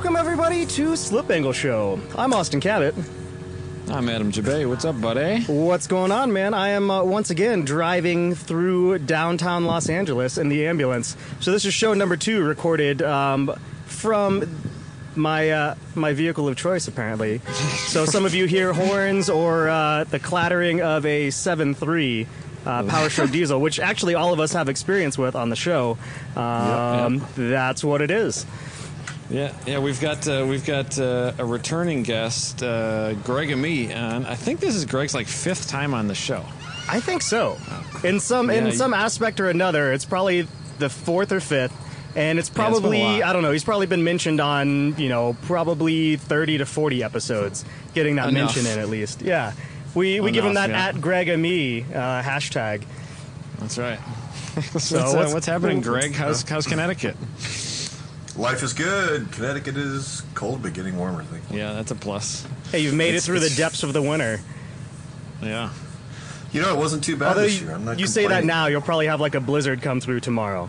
Welcome everybody to Slip Angle Show. I'm Austin Cabot. I'm Adam Jabay. What's up, buddy? What's going on, man? I am uh, once again driving through downtown Los Angeles in the ambulance. So this is show number two, recorded um, from my uh, my vehicle of choice, apparently. so some of you hear horns or uh, the clattering of a 7.3 uh, Power Stroke diesel, which actually all of us have experience with on the show. Um, Yep, That's what it is. Yeah, yeah. We've got uh, we've got uh, a returning guest, uh, Greg Amy, and I think this is Greg's like fifth time on the show. I think so. In some Yeah, in you- some aspect or another, it's probably the fourth or fifth, and it's Yeah, it's been a probably lot. I don't know. He's probably been mentioned on you know probably thirty to forty episodes, getting that Enough. mention in at least. Yeah, we we give him that yeah. at Greg Amy uh, hashtag. That's right. what's, So uh, what's- what's happening, Greg? How's how's Connecticut? Life is good. Connecticut is cold, but getting warmer. I think. Yeah, that's a plus. Hey, you've made It's- it through the depths of the winter. Yeah. You know, it wasn't too bad Although this year. I'm not you say that now, you'll probably have like a blizzard come through tomorrow.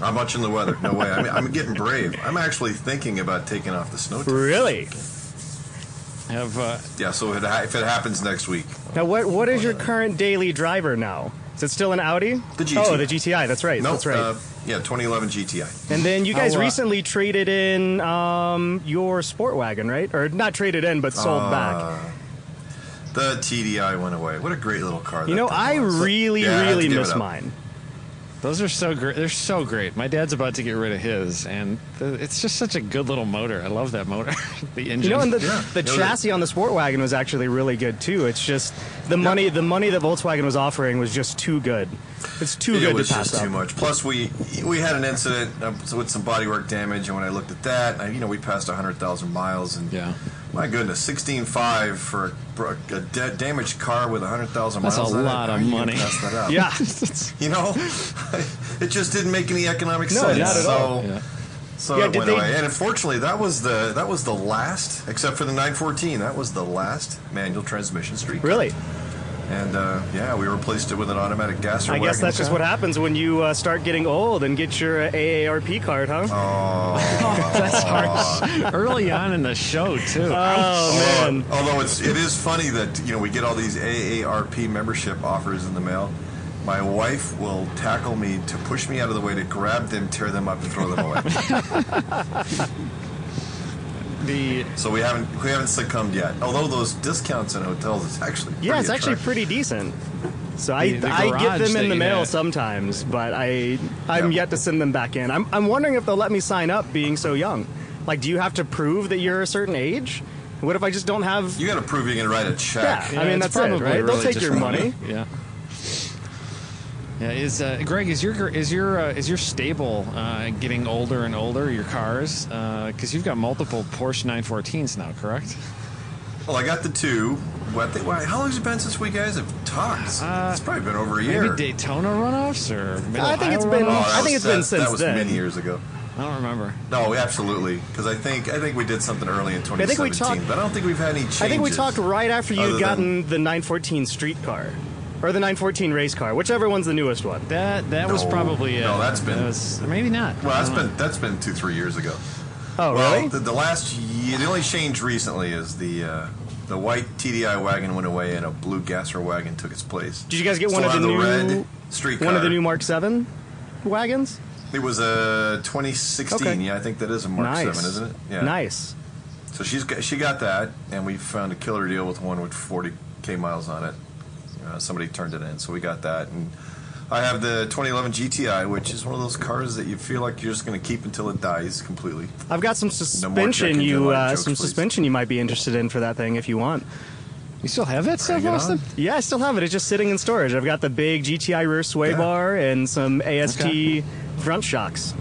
I'm watching the weather. No way. I mean, I'm getting brave. I'm actually thinking about taking off the snow. tips. Really? Have uh, Yeah. So if it, if it happens next week, Now, what what is your current daily driver now? Is it still an Audi? The GTI. Oh, the GTI. That's right. no, that's right. uh, yeah, 2011 GTI. And then you How, guys uh, recently traded in um, your sport wagon, right? Or not traded in, but sold Uh, back. The TDI went away. What a great little car. You that know, thing I was. really, Yeah, I had really give it miss up. mine. Those are so great. They're so great. My dad's about to get rid of his, and the, it's just such a good little motor. I love that motor. the engine. You know, and the, Yeah. the No, chassis on the sport wagon was actually really good too. It's just the money the money that Volkswagen was offering was just too good. It's too it good was to pass just up. too much. Plus, we we had an incident uh, with some bodywork damage, and when I looked at that, I, you know, we passed 100,000 miles, and Yeah. My goodness, 16.5 for a, a da- damaged car with 100,000 That's miles. a on it, That's a lot how of money. Pass that up? Yeah. you know, it just didn't make any economic No, sense. not at so, all. Yeah. so Yeah, it went they- away. And unfortunately, that was the that was the last, except for the 914. That was the last manual transmission street. car. Really? And uh, yeah, we replaced it with an automatic gas. I guess that's just what happens when you uh, start getting old and get your uh, AARP card, huh? Oh, That's harsh. Early on in the show too. Oh, man. Although it's it is funny that you know we get all these AARP membership offers in the mail. My wife will tackle me to push me out of the way to grab them, tear them up, and throw them away. the so we haven't we haven't succumbed yet. Although those discounts in hotels is actually Yeah, pretty it's actually pretty decent. So I, The- the I get them in the mail had. sometimes, but I I'm Yeah. yet to send them back in. I'm I'm wondering if they'll let me sign up being so young. Like, do you have to prove that you're a certain age? What if I just don't have? You got to prove you can write a check. Yeah. I mean, it's that's it, probably right? They'll take just your money. Yeah. Yeah, is uh, Greg? Is your is your uh, is your stable uh, getting older and older? Your cars, because you've got multiple Porsche 914s now, correct? Well, I got the two. What? They, why, how long has it been since we guys have talked? Uh, it's probably been over a year. Maybe Daytona runoffs or Mid I think it's Ohio been- Oh, runoffs? I think was- it's been since That was then. many years ago. I don't remember. No, absolutely. Because I think I think we did something early in 2017. I think we talked- but I don't think we've had any changes. I think we talked right after you'd than- gotten the 914 street car, or the 914 race car, whichever one's the newest one. That that was probably it. No, that's been- That was, maybe not. Well, that's know. been that's been two three years ago. Oh, well, really? The, the last year, the only change recently is the uh, the white TDI wagon went away and a blue gasser wagon took its place. Did you guys get one of the have new red street one of the new Mark Seven wagons? It was a 2016. Okay. Yeah, I think that is a Mark nice. 7, isn't it? Yeah. Nice. So she's got, she got that, and we found a killer deal with one with 40k miles on it. Uh, somebody turned it in, so we got that. And I have the 2011 GTI, which is one of those cars that you feel like you're just going to keep until it dies completely. I've got some suspension. check engine you uh, jokes, some please. suspension you might be interested in for that thing if you want. You still have that stuff, Bring it Austin? on. Yeah, I still have it. It's just sitting in storage. I've got the big GTI rear sway Yeah. bar and some AST Okay. front shocks,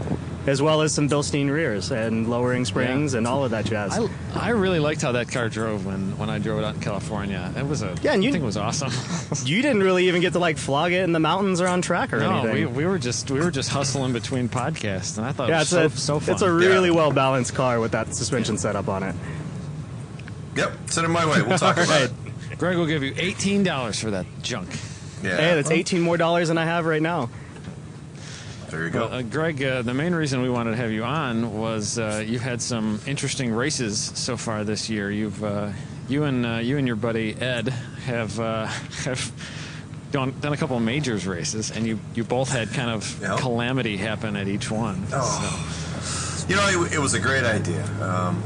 as well as some Bilstein rears and lowering springs Yeah. and all of that jazz. I, I really liked how that car drove when, when I drove it out in California. It was a Yeah, and you- I think it was awesome. you didn't really even get to like flog it in the mountains or on track or anything. no, we, anything. we were just we were just hustling between podcasts, and I thought yeah, it it's was a so, so fun. it's a really Yeah. well balanced car with that suspension setup on it. Yep, send it my way. We'll talk about Right. it. Greg will give you eighteen dollars for that junk. Yeah. Hey, that's 18 more dollars than I have right now. There you go. Well, uh, Greg, uh, the main reason we wanted to have you on was uh, you've had some interesting races so far this year. You've uh, you and uh, you and your buddy Ed have uh, have done, done a couple of majors races, and you you both had kind of Yep. calamity happen at each one. Oh. You know, it, it was a great idea. Um,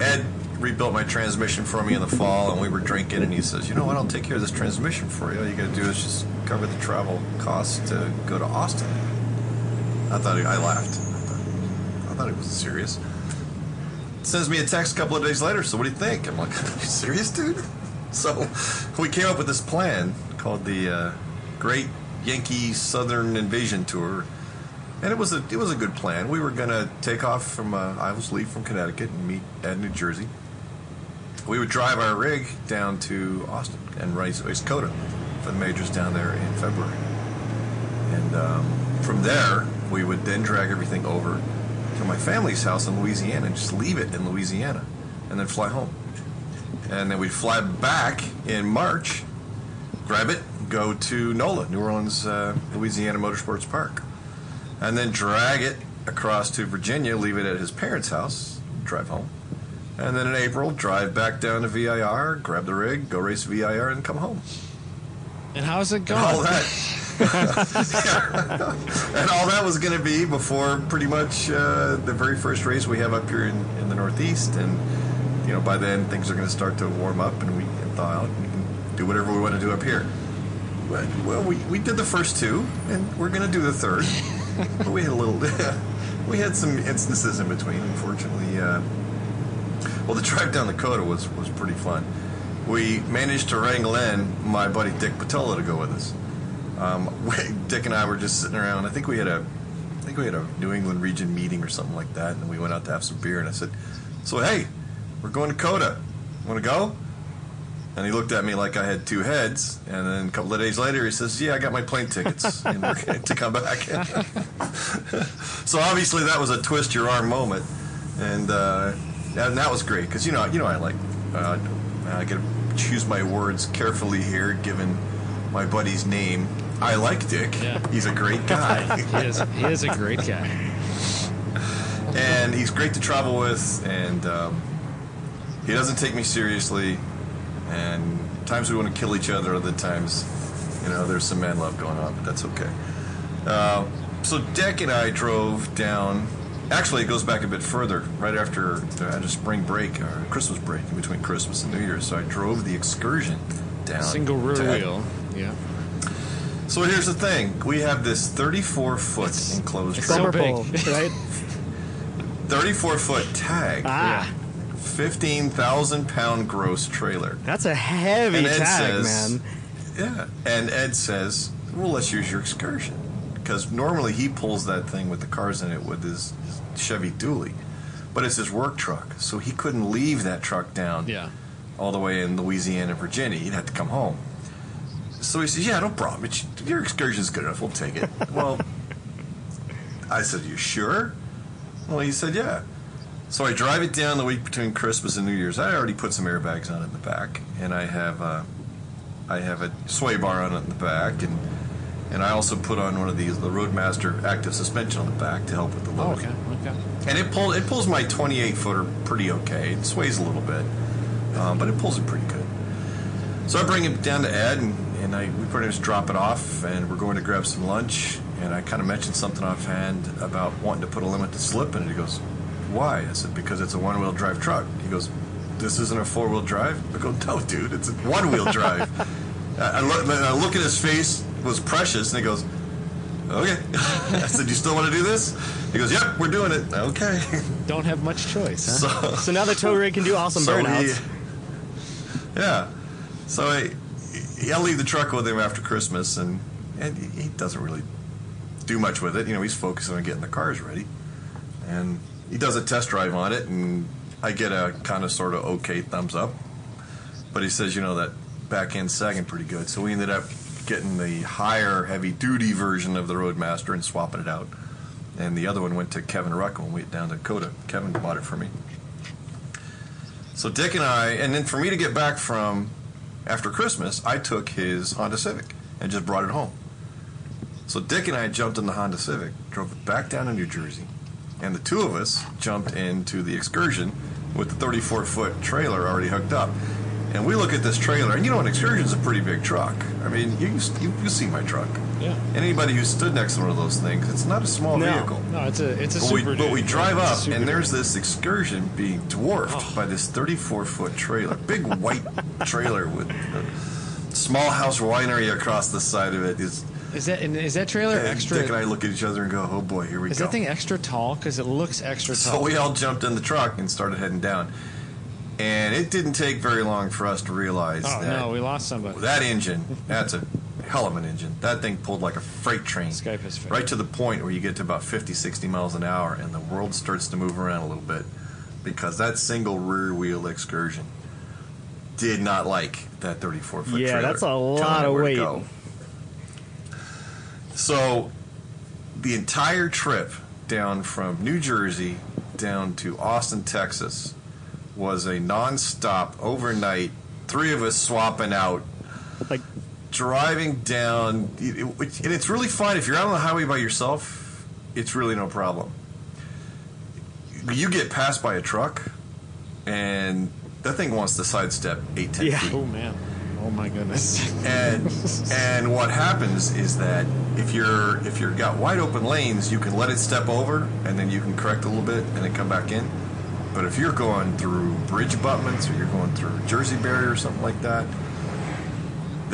Ed rebuilt my transmission for me in the fall, and we were drinking, and he says, "You know what? I'll take care of this transmission for you. All you got to do is just cover the travel costs to go to Austin." I thought I laughed. I thought, it was serious. Sends me a text a couple of days later. So what do you think? I'm like, Are "You serious, dude?" So we came up with this plan called the uh, Great Yankee Southern Invasion Tour. And it was a it was a good plan. We were gonna take off from uh, I was leave from Connecticut and meet at New Jersey. We would drive our rig down to Austin and race, race COTA for the majors down there in February. And um, from there, we would then drag everything over to my family's house in Louisiana and just leave it in Louisiana, and then fly home. And then we'd fly back in March, grab it, go to NOLA, New Orleans, uh, Louisiana Motorsports Park and then drag it across to Virginia, leave it at his parents' house, drive home. And then in April, drive back down to VIR, grab the rig, go race VIR, and come home. And how's it And going? all that. and all that was going to be before pretty much uh, the very first race we have up here in, in the Northeast. And, you know, by then things are going to start to warm up and we can thaw out and we can do whatever we want to do up here. But, well, we, we did the first two, and we're going to do the third. but we had a little, we had some instances in between, unfortunately. Uh, well, the drive down COTA was, was pretty fun. We managed to wrangle in my buddy Dick Patola to go with us. Um, Dick and I were just sitting around. I think we had a, I think we had a New England region meeting or something like that, and we went out to have some beer. And I said, "So hey, we're going to COTA. Want to go?" And he looked at me like I had two heads. And then a couple of days later, he says, "Yeah, I got my plane tickets and we're to come back." so obviously, that was a twist your arm moment, and uh, and that was great because you know you know I like uh, I got to choose my words carefully here, given my buddy's name. I like Dick. Yeah. He's a great guy. he is he is a great guy. and he's great to travel with, and um, he doesn't take me seriously. And times we want to kill each other, other times, you know, there's some man love going on, but that's okay. Uh, so Dick and I drove down. Actually, it goes back a bit further. Right after I had a spring break or Christmas break in between Christmas and New Year's, so I drove the excursion down. Single rear wheel. Yeah. So here's the thing: we have this 34 foot enclosed, it's trailer, so pole, right? 34 foot tag. Ah, 15,000 pound gross trailer. that's a heavy And Ed tag, says- man. Yeah. And Ed says, well, let's use your excursion. Because normally he pulls that thing with the cars in it with his Chevy Dually. But it's his work truck. So he couldn't leave that truck down Yeah. all the way in Louisiana, Virginia. He'd have to come home. So he says, yeah, no problem. It's, your excursion's good enough. We'll take it. well, I said, you sure? Well, he said, yeah. So I drive it down the week between Christmas and New Year's. I already put some airbags on in the back, and I have uh, I have a sway bar on it in the back, and and I also put on one of these the Roadmaster active suspension on the back to help with the Oh, load. okay. Okay. And it pulls it pulls my 28 footer pretty okay. It sways a little bit, um, but it pulls it pretty good. So I bring it down to Ed, and, and I we pretty much drop it off, and we're going to grab some lunch. And I kind of mentioned something offhand about wanting to put a limited slip and. He goes, "Why?" I said, "Because it's a one-wheel drive truck." He goes, "This isn't a four-wheel drive." I go, "No, dude, it's a one-wheel drive." I, I, look, I look at his face was precious, and he goes, "Okay." I said, "You still want to do this?" He goes, "Yep, we're doing it." Okay. Don't have much choice, huh? So, So now the tow rig can do awesome so burnouts. Yeah. So I, I leave the truck with him after Christmas, and and he doesn't really do much with it. You know, he's focused on getting the cars ready, and he does a test drive on it, and I get a kind of sort of okay thumbs up. But he says, you know, that back end sagging pretty good. So we ended up getting the higher heavy duty version of the Roadmaster and swapping it out. And the other one went to Kevin Ruck when we went down to COTA. Kevin bought it for me. So Dick and I, and then for me to get back from after Christmas, I took his Honda Civic and just brought it home. So Dick and I jumped in the Honda Civic, drove it back down to New Jersey, and the two of us jumped into the Excursion with the 34 foot trailer already hooked up. And we look at this trailer, and you know, an Excursion's a pretty big truck. I mean, you you, you see my truck. Yeah. Anybody who stood next to one of those things, it's not a small No. vehicle. No, it's a it's a But we, super. but we drive a up, and there's this excursion being dwarfed Oh. by this 34 foot trailer. Big white trailer with a small house winery across the side of it. Is, Is that and is that trailer and extra? Dick and I look at each other and go, oh boy, here we is go. Is that thing extra tall? Because it looks extra tall. so we all jumped in the truck and started heading down. And it didn't take very long for us to realize oh that no, we lost somebody. that engine, that's a hell of an engine. That thing pulled like a freight train. Right to the point where you get to about 50, 60 miles an hour and the world starts to move around a little bit because that single rear wheel excursion did not like that 34 foot Yeah, trailer. that's a lot of weight. So the entire trip down from New Jersey down to Austin, Texas was a non-stop overnight three of us swapping out Like, driving down, and it's really fun if you're out on the highway by yourself. It's really no problem. You get passed by a truck, and that thing wants to sidestep eight, ten Yeah. feet. Oh man. Oh my goodness. And and what happens is that if you're if you're got wide open lanes, you can let it step over, and then you can correct a little bit, and then come back in. But if you're going through bridge abutments or you're going through Jersey barrier or something like that,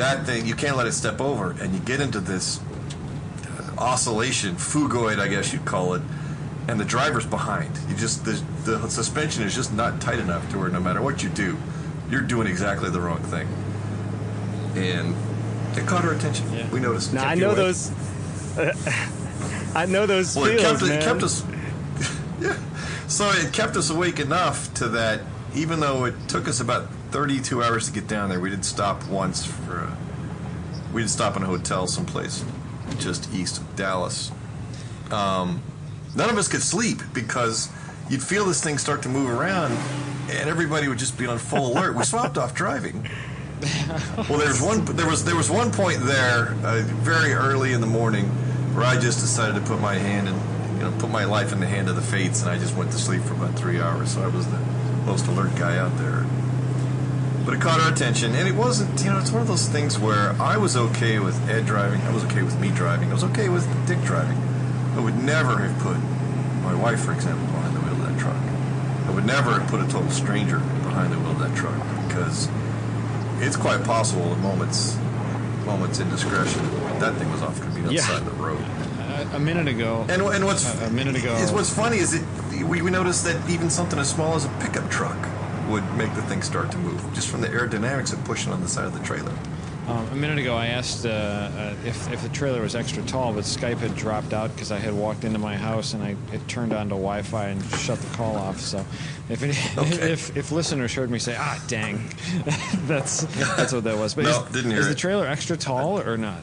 that thing you can't let it step over, and you get into this uh, oscillation, phugoid, I guess you'd call it, and the driver's behind. You just the, the suspension is just not tight enough to where no matter what you do, you're doing exactly the wrong thing. And it caught our attention. Yeah. We noticed. now I know awake. those. I know those Well, it feels, kept, man. it kept us. yeah. So it kept us awake enough to that even though it took us about 32 hours to get down there, we did stop once for. A, we did stop in a hotel someplace just east of Dallas. Um, none of us could sleep because you'd feel this thing start to move around, and everybody would just be on full alert. We swapped off driving. Well, there was one. There was there was one point there, uh, very early in the morning, where I just decided to put my hand and you know, put my life in the hand of the fates, and I just went to sleep for about three hours. So I was the most alert guy out there. But it caught our attention, and it wasn't. You know, it's one of those things where I was okay with Ed driving. I was okay with me driving. I was okay with Dick driving. I would never have put my wife, for example, behind the wheel of that truck. I would never have put a total stranger behind the wheel of that truck because it's quite possible at moments, moments indiscretion, that thing was off going to be Yeah. outside the road. a, a minute ago. And, and what's A- a minute ago- is what's funny is that we, we noticed that even something as small as a pickup truck would make the thing start to move just from the aerodynamics of pushing on the side of the trailer. Um, a minute ago, I asked uh, uh, if, if the trailer was extra tall, but Skype had dropped out because I had walked into my house and I it turned on to Wi-Fi and shut the call off. So, if any, Okay. if, if listeners heard me say, "Ah, dang," that's that's what that was. But No, is, didn't hear is the trailer extra tall or not?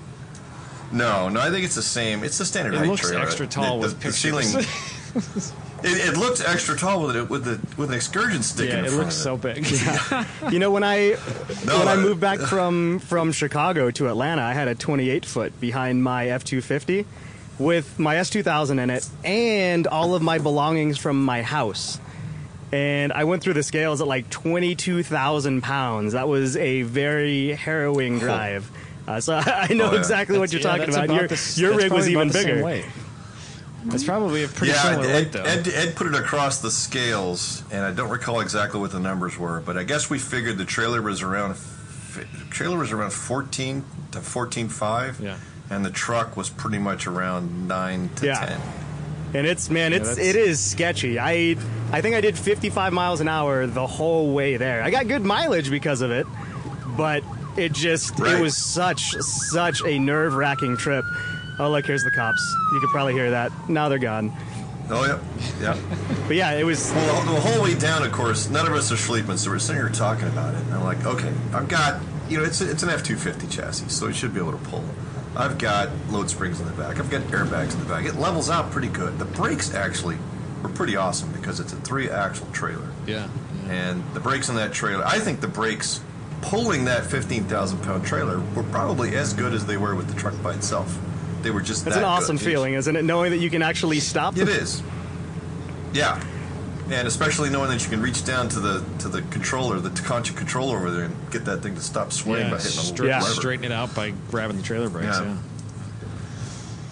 No, no, I think it's the same. It's the standard It height looks trailer. extra tall the, with the, the ceiling. pictures. It, it looked extra tall with it with the with an excursion stick yeah, in it front looks of it. so big. You know, when I No, when I moved back from from Chicago to Atlanta, I had a 28 foot behind my F250 with my S2000 in it and all of my belongings from my house. And I went through the scales at like 22,000 pounds. That was a very harrowing drive. Uh, so I know Oh, yeah. exactly what you're Yeah, talking that's about. Your, the your rig was even about the same bigger. Weight. That's probably a pretty yeah, similar Ed, weight, though. Ed, Ed put it across the scales, and I don't recall exactly what the numbers were, but I guess we figured the trailer was around trailer was around fourteen to fourteen five, Yeah. and the truck was pretty much around nine to Yeah. ten. And it's man, it's that's- it is sketchy. I I think I did 55 miles an hour the whole way there. I got good mileage because of it, but it just Right. it was such such a nerve wracking trip. Oh look, here's the cops. You could probably hear that. Now they're gone. Oh yeah, yeah. But yeah, it was Well, the, the whole way down, of course, none of us are sleeping, so we're sitting here talking about it. And I'm like, okay, I've got, you know, it's a, it's an F250 chassis, so it should be able to pull. I've got load springs in the back. I've got airbags in the back. It levels out pretty good. The brakes actually were pretty awesome because it's a three-axle trailer, yeah. and the brakes on that trailer. I think the brakes pulling that 15,000 pound trailer were probably as good as they were with the truck by itself. They were just That's that an awesome good. feeling, isn't it? Knowing that you can actually stop. It is. Yeah. And especially knowing that you can reach down to the to the controller, the Tekonsha controller over there, and get that thing to stop swaying Yeah, by hitting a stra- little Yeah. lever. straighten it out by grabbing the trailer brakes. Yeah. Yeah.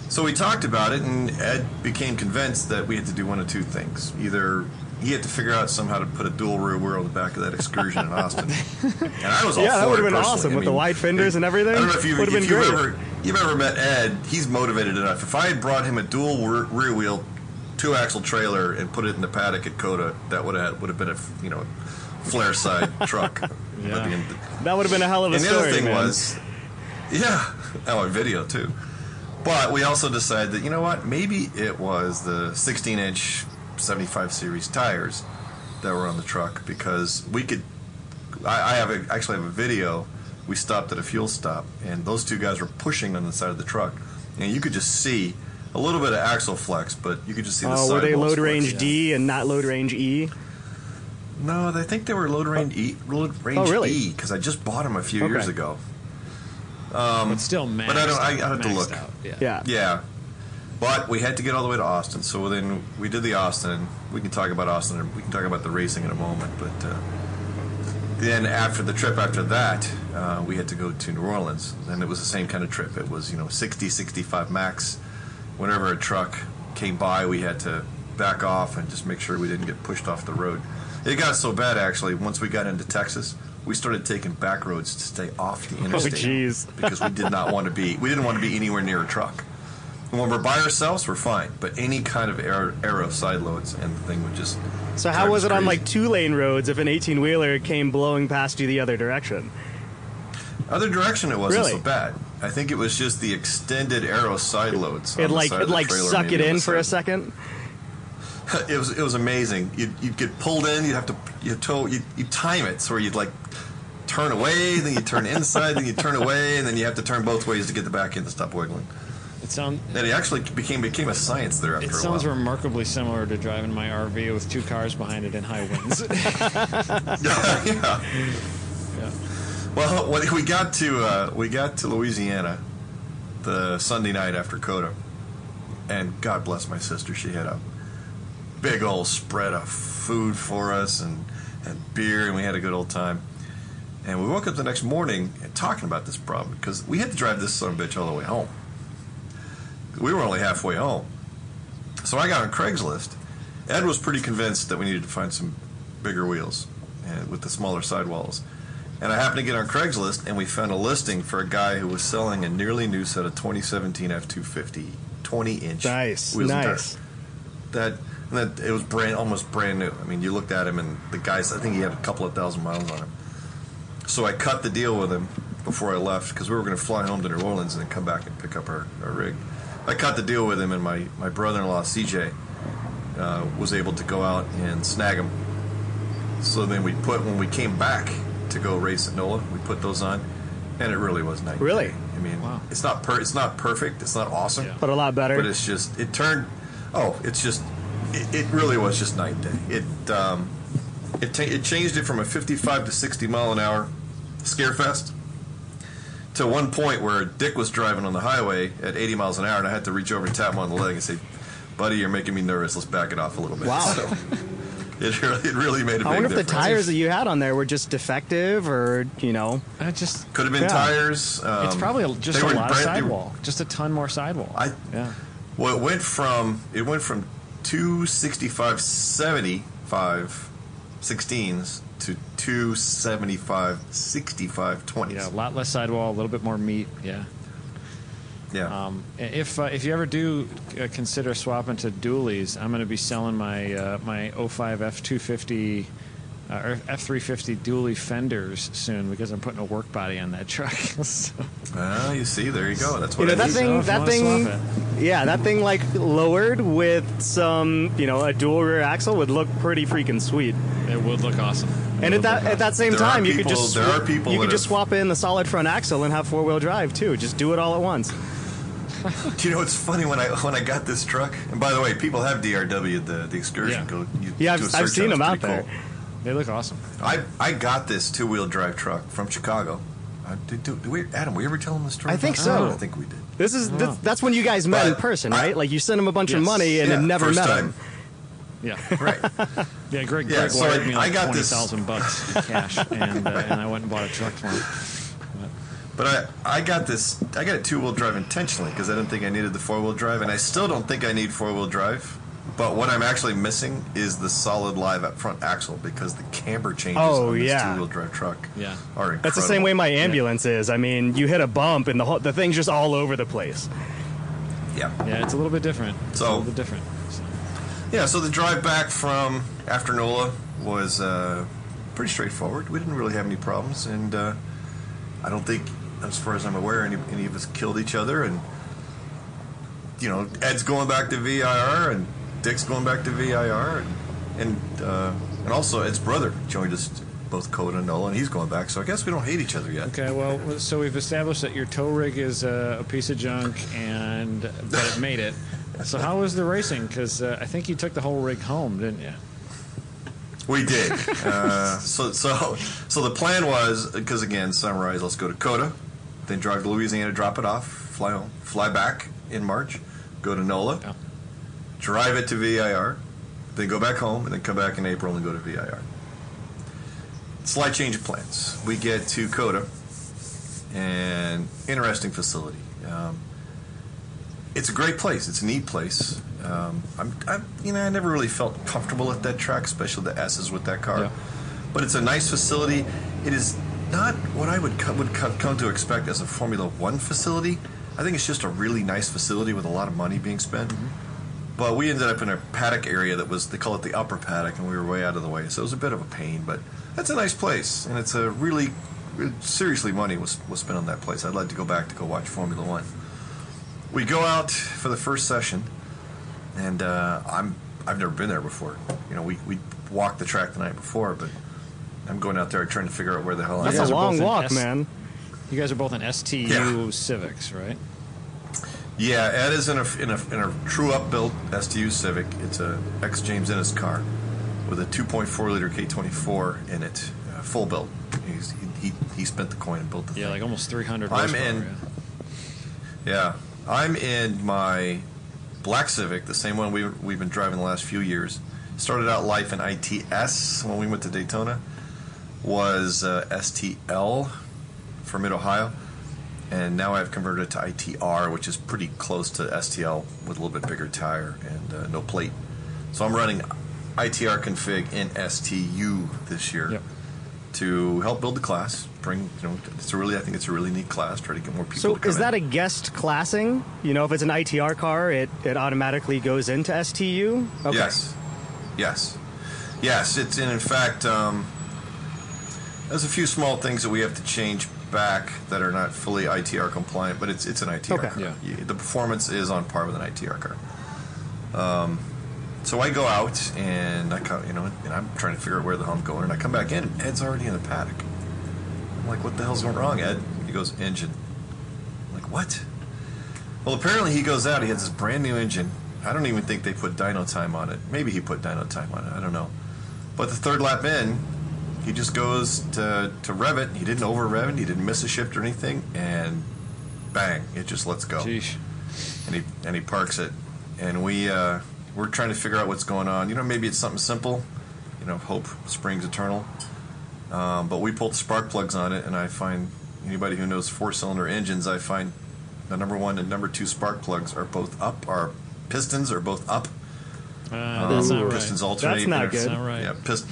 So we talked about it, and Ed became convinced that we had to do one of two things. Either he had to figure out somehow to put a dual rear wheel on the back of that excursion in Austin, and I was all Yeah, that would have been personally. awesome I with the wide fenders and everything. I don't know if you've, Would have if been you've great. ever you've ever met Ed. He's motivated enough. If I had brought him a dual rear, rear wheel, two axle trailer and put it in the paddock at COTA, that would have would have been a you know flare side truck. The Yeah. end- That would have been a hell of a and the other thing man. was, yeah, oh, on video too. But we also decided that you know what, maybe it was the 16-inch 75 series tires that were on the truck because we could. I, I have a, actually have a video. We stopped at a fuel stop, and those two guys were pushing on the side of the truck, and you could just see a little bit of axle flex, but you could just see the side Oh, were they sidewalls load range flex. D and not load range E? No, I think they were load range E. Load range Oh, really? E because I just bought them a few Okay. years ago. but still maxed but I don't- I- I have to look. Out. Yeah. Yeah. Yeah. But we had to get all the way to Austin, so then we did the Austin. We can talk about Austin, and we can talk about the racing in a moment. But uh, then after the trip after that, uh, we had to go to New Orleans, and it was the same kind of trip. It was you know 60, 65 max. Whenever a truck came by, we had to back off and just make sure we didn't get pushed off the road. It got so bad actually. Once we got into Texas, we started taking back roads to stay off the interstate Oh, jeez. because we did not want to be we didn't want to be anywhere near a truck. And when we're by ourselves, we're fine. But any kind of aero side loads, and the thing would just. So how was it on like two lane roads if an 18 wheeler came blowing past you the other direction? Other direction? It wasn't Really? so bad. I think it was just the extended aero side loads. It like it like suck it in for a second. It was it was amazing. You'd, you'd get pulled in. You'd have to you tow you you time it so where you'd like turn away, then you turn inside, then you turn away, and then you have to turn both ways to get the back end to stop wiggling. It sounds. And it actually became became a science there after a while. It sounds remarkably similar to driving my RV with two cars behind it in high winds. yeah. yeah. Well, when we got to uh, we got to Louisiana the Sunday night after COTA, and God bless my sister, she had a big old spread of food for us and and beer, and we had a good old time. And we woke up the next morning talking about this problem because we had to drive this son of a bitch all the way home. We were only halfway home, so I got on Craigslist. Ed was pretty convinced that we needed to find some bigger wheels with the smaller sidewalls. And I happened to get on Craigslist, and we found a listing for a guy who was selling a nearly new set of 2017 F250 20 inch Nice, nice. That and that it was brand almost brand new. I mean, you looked at him, and the guy's I think he had a couple of thousand miles on him. So I cut the deal with him before I left because we were going to fly home to New Orleans and then come back and pick up our, our rig. I cut the deal with him, and my, my brother-in-law CJ uh, was able to go out and snag him. So then we put when we came back to go race at NOLA, we put those on, and it really was nice. Really? I mean, Wow. it's not per, it's not perfect, it's not awesome, Yeah. But a lot better. but it's just it turned. Oh, it's just it, it really was just night and day. It um, it ta- it changed it from a 55 to 60 mile an hour scarefest to one point where Dick was driving on the highway at 80 miles an hour, and I had to reach over and tap him on the leg and say, "Buddy, you're making me nervous. Let's back it off a little bit." Wow. So it really, it really made a big difference. I wonder if the tires that you had on there were just defective, or you know, I just. could have been Yeah. tires. Um, It's probably just a lot of brand- they were- sidewall. Just a ton more sidewall. I yeah. Well, it went from it went from two sixty five seventy five 16s to two seventy five sixty five 20s. Yeah, a lot less sidewall, a little bit more meat. Yeah. Yeah. Um, if uh, if you ever do uh, consider swapping to dualies, I'm going to be selling my uh, my 05 F250 uh, or F350 dually fenders soon because I'm putting a work body on that truck. so, Ah, you see, there you go. That's you what know I that need. So thing. that thing. Yeah, that thing like lowered with some, you know, a dual rear axle would look pretty freaking sweet. it would look awesome. And at that at that same There are time, you could just there are people you could just swap in the solid front axle and have four wheel drive too. Just do it all at once. Do you know what's funny when I when I got this truck? And by the way, people have DRW the the excursion. Yeah. Go, you Yeah, I've, a I've seen them out there. cool. They look awesome. I I got this two wheel drive truck from Chicago, Uh, did, did, did we, Adam, were we ever tell him the story? I think so. I think we did. This is Oh. that's, that's when you guys met in But person, I- right? like you sent him a bunch of money and Yeah, then never first met time. him. Yeah, Right. yeah. Greg, Yeah, Greg so wired I- me I like got twenty this- thousand bucks in cash, and uh, and I went and bought a truck for him. But I, I got this. I got a two wheel drive intentionally because I didn't think I needed the four wheel drive, and I still don't think I need four wheel drive. But what I'm actually missing is the solid live up front axle because the camber changes Oh, on this yeah. two wheel drive truck Yeah. are incredible. That's the same way my ambulance is. I mean, you hit a bump and the whole, the thing's just all over the place. Yeah. Yeah, it's a little bit different. It's a little bit different. So, Yeah, so the drive back from after NOLA was uh, pretty straightforward. We didn't really have any problems, and uh, I don't think, as far as I'm aware, any, any of us killed each other. And you know, Ed's going back to VIR, and Dick's going back to VIR, and and, uh, and also Ed's brother joined us, both COTA and NOLA, and he's going back. So I guess we don't hate each other yet. okay, well, so we've established that your tow rig is uh, a piece of junk, and but it made it. So how was the racing? Because uh, I think you took the whole rig home, didn't you? We did. uh, so, so, so the plan was because again, summarize. Let's go to COTA, then drive to Louisiana, drop it off, fly home, fly back in March, go to NOLA, Yeah. drive it to VIR, then go back home, and then come back in April and go to VIR. Slight change of plans. We get to COTA, and interesting facility. Um, it's a great place. It's a neat place. Um, I'm, I'm, you know, I never really felt comfortable at that track, especially the S's with that car. Yeah. But it's a nice facility. It is not what I would co- would co- come to expect as a Formula One facility. I think it's just a really nice facility with a lot of money being spent. But we ended up in a paddock area that was they call it the upper paddock, and we were way out of the way, so it was a bit of a pain. But that's a nice place, and it's a really seriously money was was spent on that place. I'd like to go back to go watch Formula One. We go out for the first session, and uh, I'm I've never been there before. You know, we we walked the track the night before, but I'm going out there trying to figure out where the hell I That's You am. guys a are long walk, S- man. You guys are both in STU Yeah. Civics, right? Yeah, Ed is in a in a, in a true up built STU Civic. It's a ex James Ennis car with a 2.4 liter K24 in it, uh, full built. He's, he, he he spent the coin and built the Yeah, thing. like almost 300 I'm horsepower, in. yeah. Yeah, I'm in my black Civic, the same one we we've been driving the last few years. Started out life in ITS when we went to Daytona. Was uh, STL for Mid Ohio, and now I've converted to ITR, which is pretty close to STL with a little bit bigger tire and uh, no plate. So I'm running ITR config in STU this year Yep. to help build the class. Bring you know, it's a really I think it's a really neat class. Try to get more people. So to come is that in. a guest classing? You know, if it's an ITR car, it, it automatically goes into STU? Okay. Yes. Yes. Yes. It's and in fact, um, there's a few small things that we have to change back that are not fully ITR compliant, but it's it's an ITR Okay. car. Yeah. The performance is on par with an ITR car. Um, so I go out and I come, you know, and I'm trying to figure out where the hell I'm going, and I come back in, and Ed's already in the paddock. I'm like, "What the hell's going wrong, Ed?" He goes, "Engine." I'm like, "What?" Well, apparently he goes out. He has this brand new engine. I don't even think they put dyno time on it. Maybe he put dyno time on it. I don't know. But the third lap in, he just goes to to rev it. He didn't over rev it. He didn't miss a shift or anything, and bang, it just lets go. Sheesh. And he and he parks it. And we uh, we're trying to figure out what's going on. You know, maybe it's something simple. You know, hope springs eternal. Um, but we pulled the spark plugs on it, and I find anybody who knows four cylinder engines, I find the number one and number two spark plugs are both up. Our pistons are both up. Uh, that's not right. Pistons alternate. That's not good. That's not right. Yeah, pist-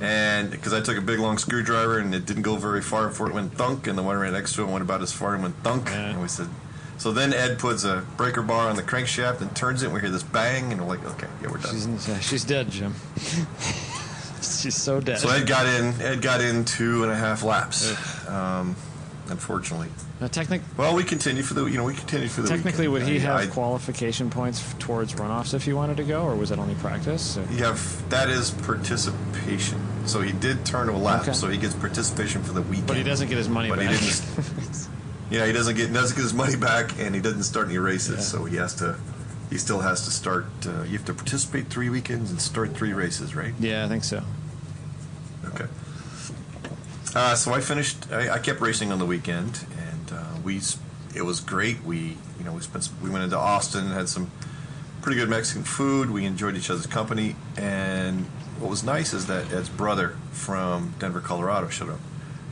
And because I took a big long screwdriver and it didn't go very far before it went thunk, and the one right next to it went about as far and went thunk. Yeah. And we said, so then Ed puts a breaker bar on the crankshaft and turns it, and we hear this bang, and we're like, okay, yeah, we're done. She's, yeah, she's dead, Jim. she's so dead. So Ed got in. Ed got in two and a half laps. Um, unfortunately. now, technic- Well, we continue for the you know we continue for the technically, weekend. would he I- have I- qualification points towards runoffs if he wanted to go, or was that only practice? Or- have that is participation. So he did turn to a lap, Okay. so he gets participation for the weekend. But he doesn't get his money But he back. didn't. Yeah, he doesn't get doesn't get his money back, and he doesn't start any races. Yeah. So he has to. He still has to start. Uh, you have to participate three weekends and start three races, right? yeah, I think so. Uh, so I finished. I, I kept racing on the weekend, and uh, we. It was great. We, you know, we spent. s- We went into Austin, had some pretty good Mexican food. We enjoyed each other's company, and what was nice is that Ed's brother from Denver, Colorado, showed up.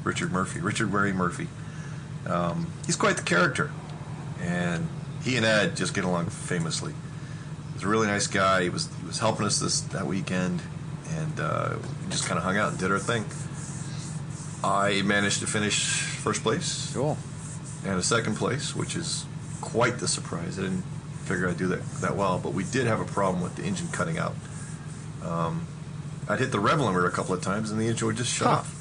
Richard Murphy, Richard Wary Murphy. Um, he's quite the character, and he and Ed just get along famously. He's a really nice guy. He was he was helping us this that weekend, and uh, we just kind of hung out and did our thing. I managed to finish first place Cool. and a second place, which is quite the surprise. I didn't figure I'd do that that well, but we did have a problem with the engine cutting out. Um, I'd hit the rev limiter a couple of times, and the engine would just shut Huh. off.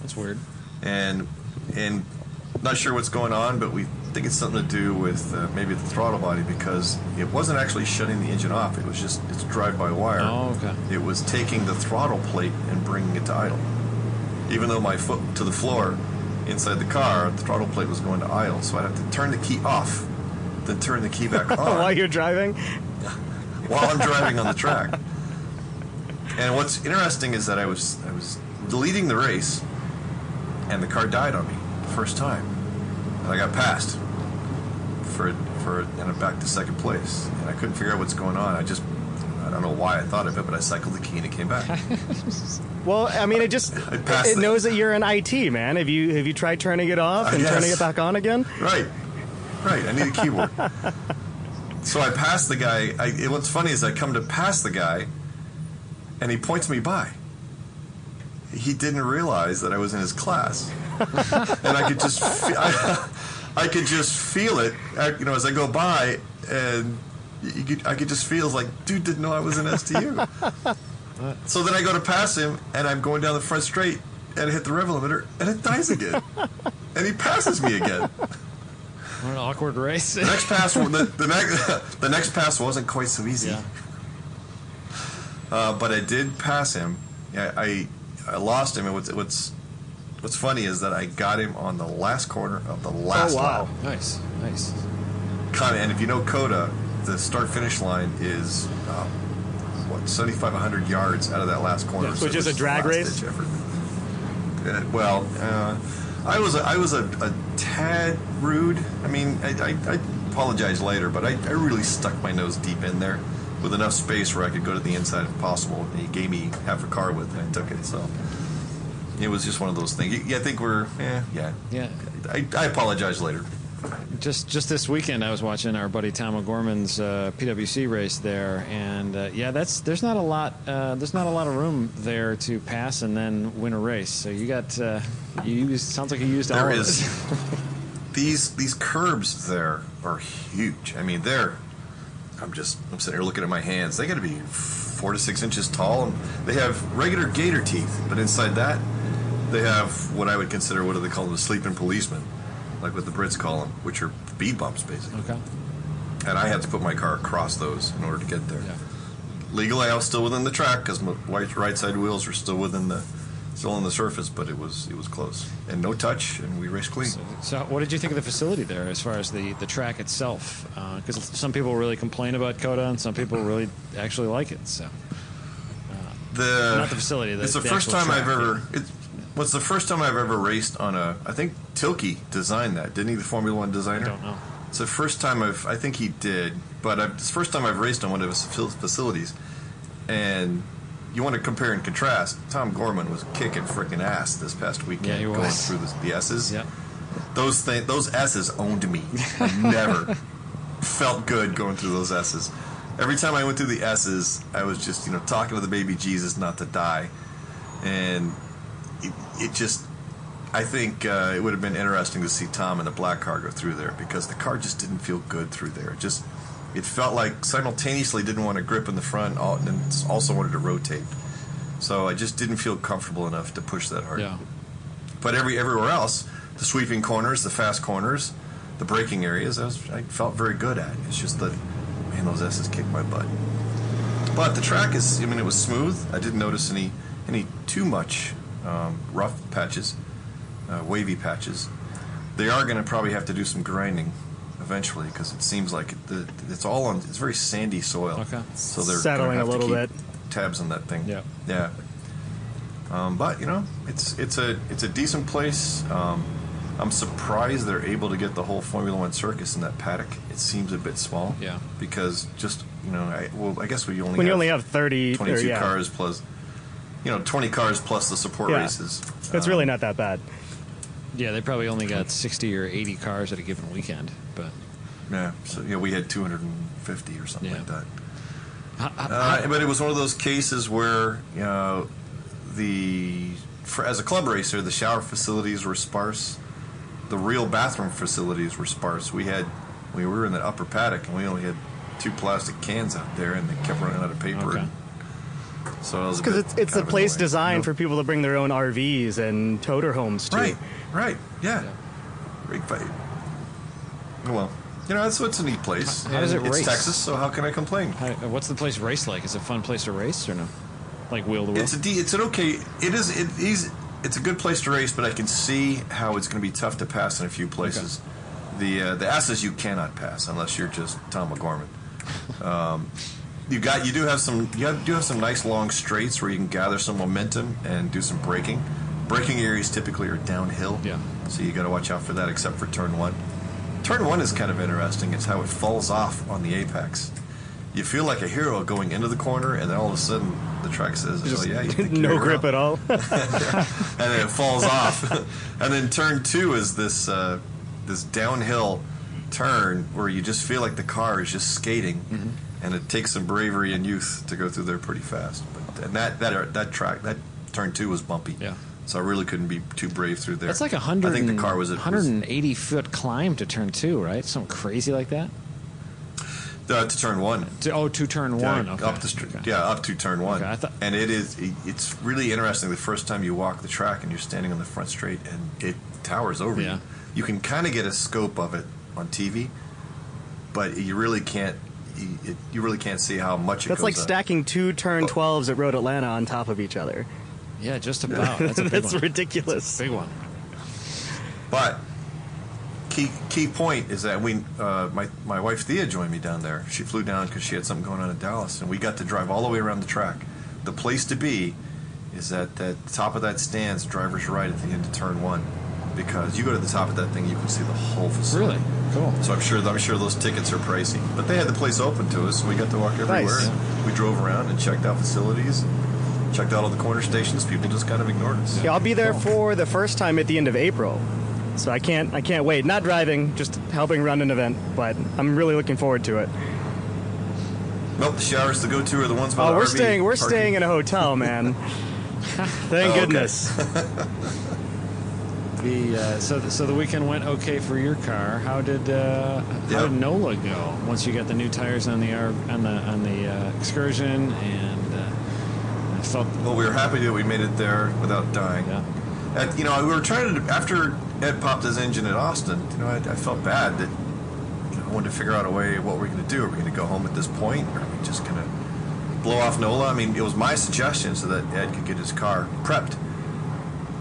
That's weird. And and not sure what's going on, but we think it's something to do with uh, maybe the throttle body because it wasn't actually shutting the engine off. It was just it's drive-by-wire. Oh, okay. It was taking the throttle plate and bringing it to idle. Even though my foot to the floor inside the car, the throttle plate was going to idle, so I'd have to turn the key off, then turn the key back on While you're driving, while I'm driving on the track. And what's interesting is that I was I was leading the race, and the car died on me the first time, and I got passed for for and I'm back to second place, and I couldn't figure out what's going on. I just I don't know why I thought of it, but I cycled the key and it came back. well, I mean, it just it, it. knows that you're an IT man. Have you have you tried turning it off I and turning it back on again? Right, right. I need a keyboard. so I passed the guy. I, it, what's funny is I come to pass the guy, and he points me by. He didn't realize that I was in his class, and I could just, fe- I, I could just feel it. uh, You know, as I go by, and you could, I could just feel like, dude didn't know I was in STU. so then I go to pass him, and I'm going down the front straight, and I hit the rev limiter, and it dies again, and he passes me again. What an awkward race. The next pass, the, the next, the next pass wasn't quite so easy. yeah. Uh, but I did pass him. Yeah, I, I lost him. And what's, what's, what's funny is that I got him on the last corner of the last oh wow! lap. Nice. Nice. Kind of, and if you know COTA, the start finish line is uh, what 7,500 yards out of that last corner. Yeah, So which is a drag race? ditch effort. Uh, well, uh, I was a, I was a, a tad rude. I mean, I, I, I apologize later, but I, I really stuck my nose deep in there with enough space where I could go to the inside if possible. And he gave me half a car with it, and I took it. So it was just one of those things. Yeah, I think we're, eh, yeah. Yeah. I, I apologize later. Just just this weekend, I was watching our buddy Tom O'Gorman's uh, PWC race there, and uh, yeah, that's there's not a lot uh, there's not a lot of room there to pass and then win a race. So you got uh, you used sounds like you used all There of is these these curbs there are huge. I mean, they're. I'm just I'm sitting here looking at my hands. They got to be four to six inches tall, and they have regular gator teeth, but inside that, they have what I would consider what do they call them, the sleeping policeman, like what the Brits call them, which are speed bumps basically. Okay. And I had to put my car across those in order to get there. Yeah. Legally, I was still within the track because my right, right side wheels were still within the still on the surface, but it was it was close and no touch, and we raced clean. So, so what did you think of the facility there, as far as the, the track itself? Uh, because some people really complain about COTA, and some people really actually like it. So uh, the Not the facility, the- it's the, the first time I've track, ever. It's what's the first time I've ever raced on a. I think Tilke designed that, didn't he? The Formula One I designer. don't know. It's the first time I've. I think he did, but I've, it's the first time I've raced on one of his facilities, and. You want to compare and contrast? Tom Gorman was kicking freaking ass this past weekend, Yeah, he going through the, the S's. Yeah. Those th- those S's owned me. I never felt good going through those S's. Every time I went through the S's, I was just you know talking to the baby Jesus not to die, and it, it just. I think uh, it would have been interesting to see Tom in the black car go through there because the car just didn't feel good through there. It just it felt like simultaneously didn't want to grip in the front and also wanted to rotate. So I just didn't feel comfortable enough to push that hard. Yeah. But every everywhere else, the sweeping corners, the fast corners, the braking areas, I, was, I felt very good at. It's just that, man, those S's kicked my butt. But the track is, I mean, it was smooth. I didn't notice any any too much um, rough patches, uh, wavy patches. They are going to probably have to do some grinding eventually because it seems like the, it's all on. It's very sandy soil. Okay. So they're Settling gonna have a little to keep bit. Tabs on that thing. Yeah. Yeah. Um, but you know, it's it's a it's a decent place. Um, I'm surprised they're able to get the whole Formula One circus in that paddock. It seems a bit small. Yeah. Because just you know, I, well, I guess we only when have you only have 30 or, 22 yeah, cars plus, you know, 20 cars plus the support Yeah. races. It's Um, really not that bad. Yeah, they probably only got 60 or 80 cars at a given weekend, but Yeah. So yeah, we had 250 or something Yeah. like that. How- how- Uh, but it was one of those cases where you know the for, as a club racer, the shower facilities were sparse. The real bathroom facilities were sparse. We had we were in the upper paddock and we only had two plastic cans out there, and they kept running out of paper. Okay. And so it was Because bit it's, it's a place annoying, designed you for people to bring their own RVs and toter homes to. Right, right, yeah. Yeah. Great fight. Well, you know, it's it's a neat place. How- how does it it's race? Texas, so how can I complain? how- what's the place race like? Is it a fun place to race or no? Like wheel to wheel? It's a D, it's an okay. It is it is it's a good place to race, but I can see how it's going to be tough to pass in a few places. The uh, the S's you cannot pass unless you're just Tom McGorman. Um, you got you do have some you have, do have some nice long straights where you can gather some momentum and do some braking. Braking areas typically are downhill, Yeah. so you got to watch out for that. Except for turn one. Turn one is kind of interesting. It's how it falls off on the apex. You feel like a hero going into the corner, and then all of a sudden the track says, "Oh yeah, no a hero." grip at all. and then it falls off. and then turn two is this uh, this downhill turn where you just feel like the car is just skating, Mm-hmm. And it takes some bravery and youth to go through there pretty fast. But and that that that track that turn two was bumpy. Yeah. So I really couldn't be too brave through there. That's like a hundred. I think the car was at 180 foot climb to turn two, right? Something crazy like that. uh, to turn one. To, oh, to turn Yeah, one. Okay. up the street. Okay. Yeah, up to turn one. Okay, thought- and it is. It's really interesting. The first time you walk the track and you're standing on the front straight and it towers over Yeah. you. You can kind of get a scope of it on TV, but you really can't. You, it, you really can't see how much it That's goes like up. stacking two turn 12s at Road Atlanta on top of each other. Yeah, just about. That's a big That's one. ridiculous. Big one. But key key point is that we, uh, my my wife Thea joined me down there. She flew down because she had something going on in Dallas, and we got to drive all the way around the track. The place to be is at the top of that stands, driver's right at the end of turn one, because you go to the top of that thing, you can see the whole facility. Really cool. So I'm sure I'm sure those tickets are pricey, but they had the place open to us, so we got to walk everywhere. Nice. We drove around and checked out facilities, checked out all the corner stations. People just kind of ignored us. Yeah, I'll be there for the first time at the end of April. So I can't I can't wait. Not driving, just helping run an event, but I'm really looking forward to it. Nope, the showers to go to are the ones by Oh, the we're RV staying we're parking. staying in a hotel, man. Thank Oh, goodness. The uh, so the, so the weekend went okay for your car. How did uh, how Yeah. did NOLA go once you got the new tires on the on the on the uh, excursion and uh, I felt Well, we were happy that we made it there without dying. yeah And, you know, we were trying to after Ed popped his engine at Austin. You know, I, I felt bad that you know, I wanted to figure out a way what we're going to do. Are we going to go home at this point, or are we just going to blow off NOLA? I mean, it was my suggestion so that Ed could get his car prepped.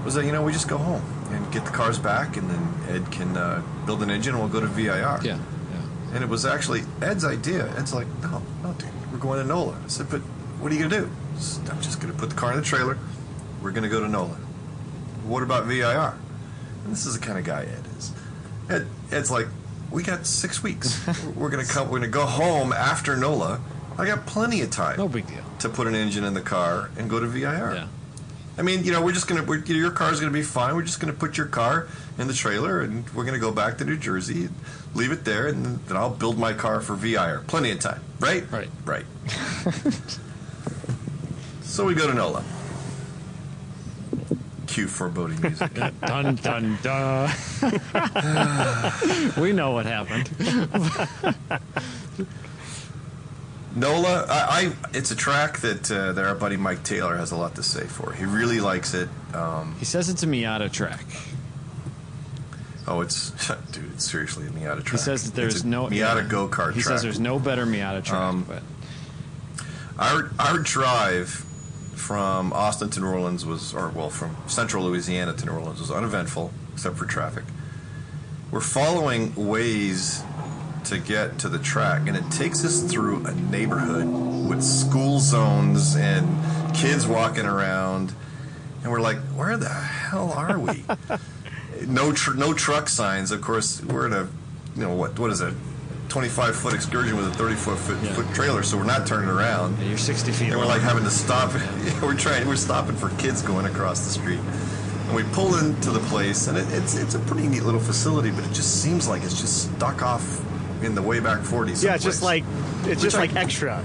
Was that you know we just go home and get the cars back, and then Ed can uh, build an engine, and we'll go to VIR. yeah yeah And it was actually Ed's idea. Ed's like, no, no, dude, we're going to NOLA. I said, but what are you going to do? Said, I'm just going to put the car in the trailer. We're going to go to NOLA. What about VIR? And this is the kind of guy Ed is. Ed, Ed's like, we got six weeks. we're going to come. We're going to go home after NOLA. I got plenty of time no big deal to put an engine in the car and go to VIR. yeah I mean, you know, we're just gonna. We're, your car's gonna be fine. We're just gonna put your car in the trailer, and we're gonna go back to New Jersey, leave it there, and then I'll build my car for VIR. Plenty of time, right? Right. Right. so we go to NOLA. Cue foreboding music. dun dun dun. we know what happened. NOLA, I, I it's a track that uh, that our buddy Mike Taylor has a lot to say for. He really likes it. Um, He says it's a Miata track. oh, it's dude, it's seriously a Miata track. He says that there's no Miata yeah. go kart. Track. He track. says there's no better Miata track, Um, but Our our drive from Austin to New Orleans was, or well, from Central Louisiana to New Orleans was uneventful except for traffic. We're following ways to get to the track, and it takes us through a neighborhood with school zones and kids walking around. and we're like, where the hell are we? no, tr- no truck signs. Of course, we're in a, you know, what what is it? 25 foot excursion with a 30 foot foot, Yeah. foot trailer, so we're not turning around. You're 60 feet. And we're like having to stop. we're trying. We're stopping for kids going across the street. And we pull into the place, and it, it's it's a pretty neat little facility, but it just seems like it's just stuck off in the way back 40s. Yeah, it's just like it's just I- like extra.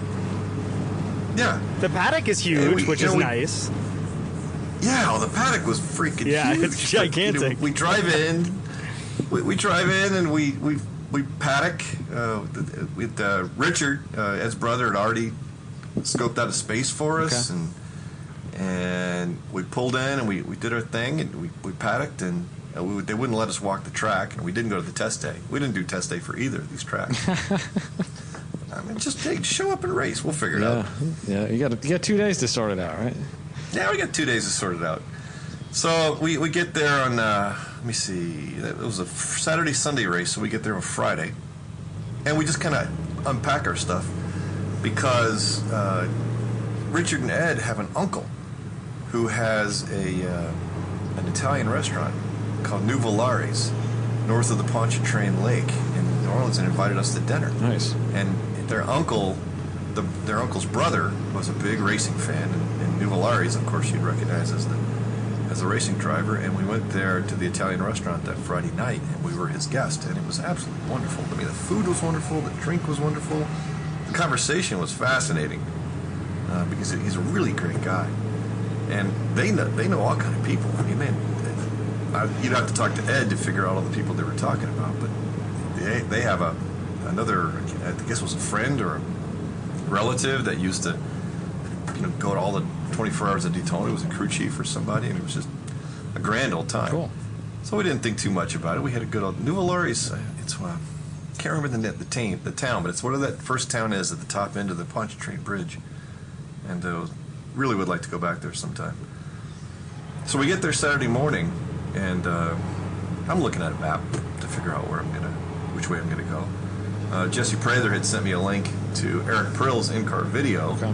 yeah, The paddock is huge, we- which is know, we- nice. yeah. Well, the paddock was freaking Yeah, huge. it's But, you know, gigantic. we drive in, we, we drive in, and we we we paddock uh, with- uh, Richard, uh, Ed's brother, had already scoped out a space for us, Okay. and and we pulled in and we, we did our thing and we, we paddocked and uh, would- they wouldn't let us walk the track and we didn't go to the test day. We didn't do test day for either of these tracks. I mean, just hey, show up and race. We'll figure it Yeah, out. yeah. You got you got two days to sort it out, right? Yeah, we got two days to sort it out. So we, we get there on, uh, let me see, it was a Saturday Sunday race, so we get there on Friday. And we just kind of unpack our stuff because uh, Richard and Ed have an uncle who has a uh, an Italian restaurant called Nuvolari's north of the Pontchartrain Lake in New Orleans and invited us to dinner. Nice. And their uncle, the, their uncle's brother, was a big racing fan, and, and Nuvolari's, of course, you'd recognize as the as a racing driver. And we went there to the Italian restaurant that Friday night, and we were his guest, and it was absolutely wonderful. I mean, the food was wonderful, the drink was wonderful, the conversation was fascinating uh, because he's a really great guy, and they know they know all kind of people. I mean, they, I, you'd have to talk to Ed to figure out all the people they were talking about, but they they have a another I guess it was a friend or a relative that used to you know go to all the 24 hours of Daytona. It was a crew chief or somebody, and it was just a grand old time. Cool. So we didn't think too much about it. We had a good old Nuvolari's. It's uh, can't remember the the, team, the town, but it's whatever that first town is at the top end of the Pontchartrain Bridge, and uh, really would like to go back there sometime. So we get there Saturday morning, and uh, I'm looking at a map to figure out where I'm gonna, which way I'm gonna go. Uh, Jesse Prather had sent me a link to Eric Prill's in-car video Okay.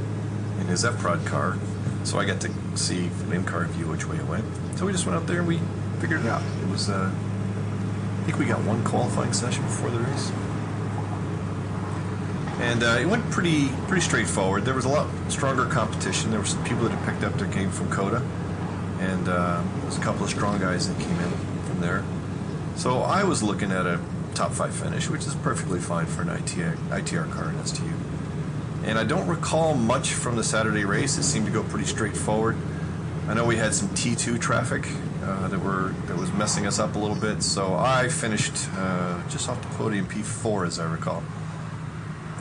in his F-Prod car, so I got to see from in-car view which way it went. So we just went out there and we figured it out. It was, uh, I think we got one qualifying session before the race, and uh, it went pretty pretty straightforward. There was a lot stronger competition. There were some people that had picked up their game from COTA, and uh, there was a couple of strong guys that came in from there. So I was looking at a top five finish, which is perfectly fine for an ITR, ITR car in STU. And I don't recall much from the Saturday race. It seemed to go pretty straightforward. I know we had some T2 traffic uh, that were that was messing us up a little bit. So I finished uh, just off the podium P4, as I recall,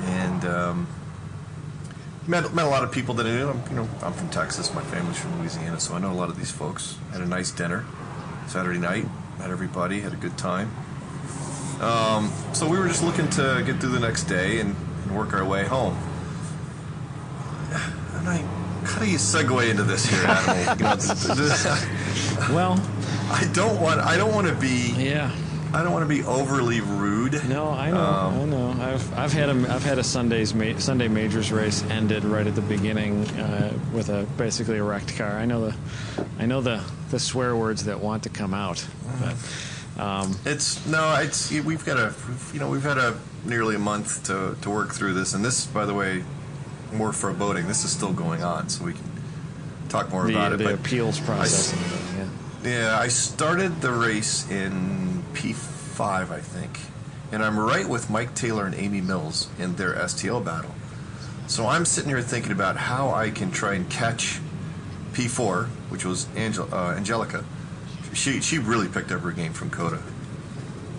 and um, met met a lot of people that I knew. I'm, you know, I'm from Texas. My family's from Louisiana, so I know a lot of these folks. Had a nice dinner Saturday night. Met everybody. Had a good time. Um, so we were just looking to get through the next day and, and work our way home. And I, how do you segue into this here, Adam? You know, th- th- th- Well, I don't want. I don't want to be. yeah. I don't want to be overly rude. No, I know. Um, I know. I've I've had a I've had a Sunday's ma- Sunday majors race ended right at the beginning uh, with a basically a wrecked car. I know the I know the the swear words that want to come out. But, um, It's no. It's we've got a. You know, we've had a nearly a month to to work through this, and this, by the way, more for boating. This is still going on, so we can talk more about the it. the appeals process. I- yeah. Yeah, I started the race in P5, I think. And I'm right with Mike Taylor and Amy Mills in their STL battle. So I'm sitting here thinking about how I can try and catch P4, which was Angel- uh, Angelica. She, she really picked up her game from COTA.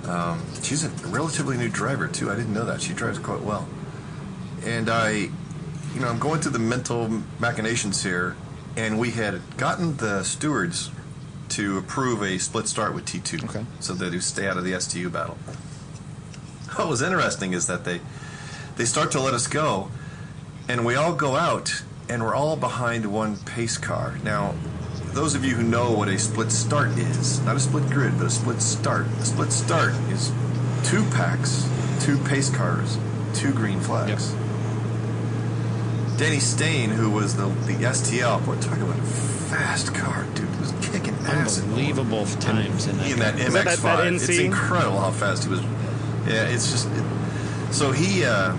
Um, she's a relatively new driver, too. I didn't know that. She drives quite well. And I, you know, I'm going through the mental machinations here, and we had gotten the stewards to approve a split start with T2, Okay. so that you stay out of the STU battle. What was interesting is that they they start to let us go, and we all go out, and we're all behind one pace car. Now, those of you who know what a split start is, not a split grid, but a split start. A split start is two packs, two pace cars, two green flags. Yep. Danny Stain, who was the, the STL, boy, talk about a fast car, dude. was kicking ass. Unbelievable times in that. in that car. Is that that- that MX-5. It's incredible how fast he was. Yeah, it's just. It, so he uh,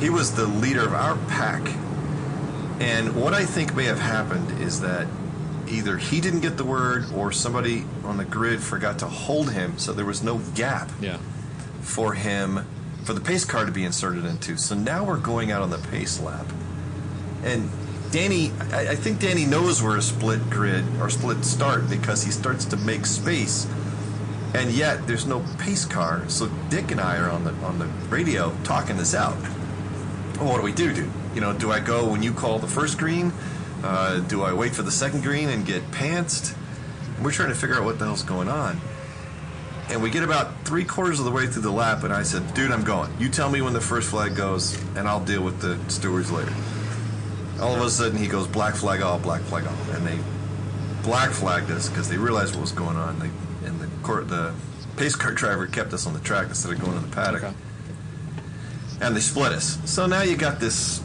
he was the leader of our pack, and what I think may have happened is that either he didn't get the word or somebody on the grid forgot to hold him, so there was no gap Yeah. for him for the pace car to be inserted into. So now we're going out on the pace lap, and Danny, I, I think Danny knows we're a split grid or split start because he starts to make space, and yet there's no pace car. So Dick and I are on the on the radio talking this out. Well, what do we do, dude? You know, do I go when you call the first green? Uh, do I wait for the second green and get pantsed? We're trying to figure out what the hell's going on. And we get about three quarters of the way through the lap, and I said, dude, I'm going. You tell me when the first flag goes, and I'll deal with the stewards later. All of a sudden, he goes, black flag all, black flag all. And they black flagged us because they realized what was going on. They, and the, pace car driver kept us on the track instead of going to the paddock. Okay. And they split us. So now you got this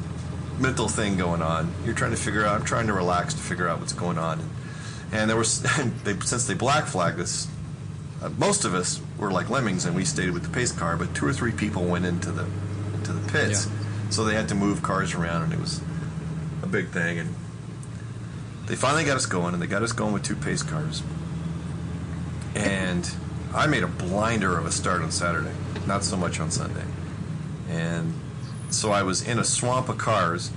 mental thing going on. You're trying to figure out, I'm trying to relax to figure out what's going on. And there was, they, since they black flagged us, uh, most of us were like lemmings and we stayed with the pace car, but two or three people went into the into the pits, Yeah. so they had to move cars around, and it was a big thing. And they finally got us going, and they got us going with two pace cars. And I made a blinder of a start on Saturday, not so much on Sunday. And so I was in a swamp of cars,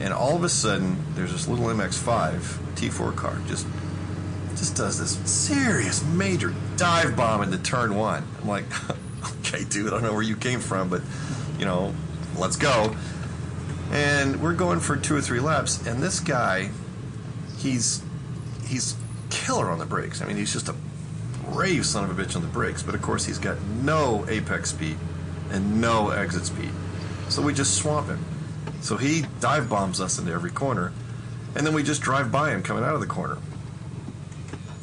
and all of a sudden, there's this little MX-5 T4 car just just does this serious major dive bomb into turn one. I'm like, okay, dude, I don't know where you came from, but you know, let's go. And we're going for two or three laps, and this guy, he's he's killer on the brakes. I mean, he's just a brave son of a bitch on the brakes, but of course he's got no apex speed and no exit speed. So we just swamp him. So he dive bombs us into every corner, and then we just drive by him coming out of the corner.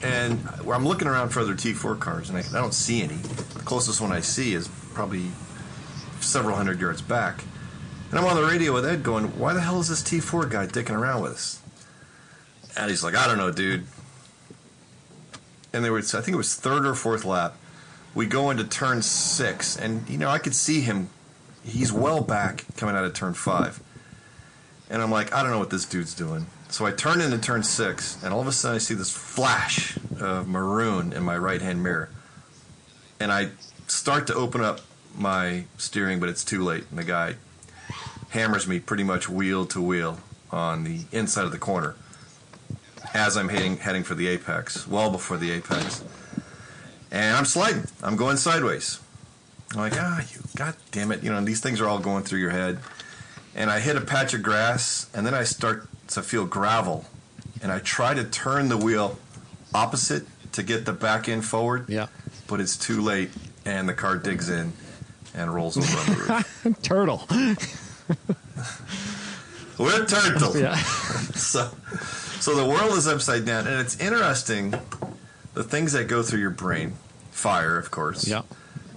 And I'm looking around for other T4 cars, and I, I don't see any. The closest one I see is probably several hundred yards back. And I'm on the radio with Ed going, Why the hell is this T4 guy dicking around with us? And he's like, I don't know, dude. And there was, I think it was third or fourth lap. We go into turn six, and, you know, I could see him. He's well back coming out of turn five. And I'm like, I don't know what this dude's doing. So I turn into turn six, and all of a sudden I see this flash of maroon in my right hand mirror. And I start to open up my steering, but it's too late. And the guy hammers me pretty much wheel to wheel on the inside of the corner as I'm heading, heading for the apex, well before the apex. And I'm sliding. I'm going sideways. I'm like, ah, you, god damn it. You know, these things are all going through your head. And I hit a patch of grass, and then I start to feel gravel. And I try to turn the wheel opposite to get the back end forward, Yeah. but it's too late, and the car digs in and rolls over on the roof. Turtle. We're turtle. Yeah. so, so the world is upside down, and it's interesting the things that go through your brain. Fire, of course. Yeah.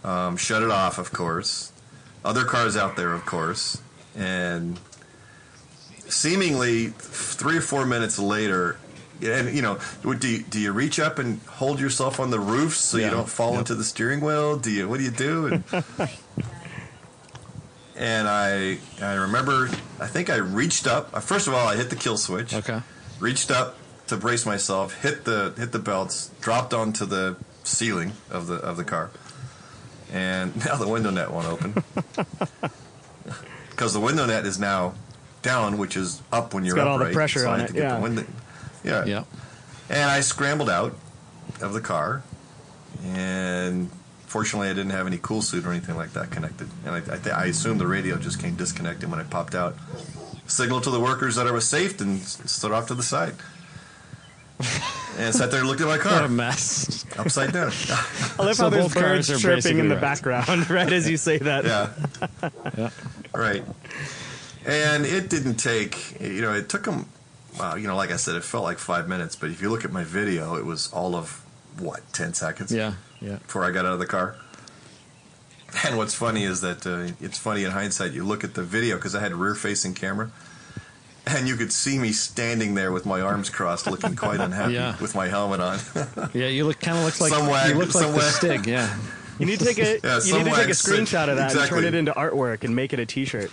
Um, shut it off, of course. Other cars out there, of course. And seemingly three or four minutes later, and you know, do you, do you reach up and hold yourself on the roof so Yeah. you don't fall Yep. into the steering wheel? Do you? What do you do? And, and I I remember I think I reached up. First of all, I hit the kill switch Okay. Reached up to brace myself, hit the hit the belts, dropped onto the ceiling of the of the car, and now the window net won't open because the window net is now down, which is up when you're got all the upright. pressure so I on had it, to get yeah. The window, yeah, Yeah. And I scrambled out of the car, and fortunately, I didn't have any cool suit or anything like that connected. And I, I, th- I assumed the radio just came disconnected when I popped out. Signaled to the workers that I was safe and s- stood off to the side. and sat there and looked at my car. What a car mess. upside down. I love So how there's both cars birds are chirping basically in the right. background right as you say that. yeah. Yeah. Right. And it didn't take, you know, it took them, wow, you know, like I said, it felt like five minutes. But if you look at my video, it was all of, what, 10 seconds? Yeah. Yeah. before I got out of the car. And what's funny is that uh, it's funny in hindsight. You look at the video because I had rear-facing camera, and you could see me standing there with my arms crossed, looking quite unhappy Yeah. with my helmet on. Yeah, you look kind of looks like Some wag- you look like some the wag- Stig. Yeah, You need to take a Yeah, you need to take a wax said- screenshot of that and exactly. turn it into artwork and make it a T-shirt.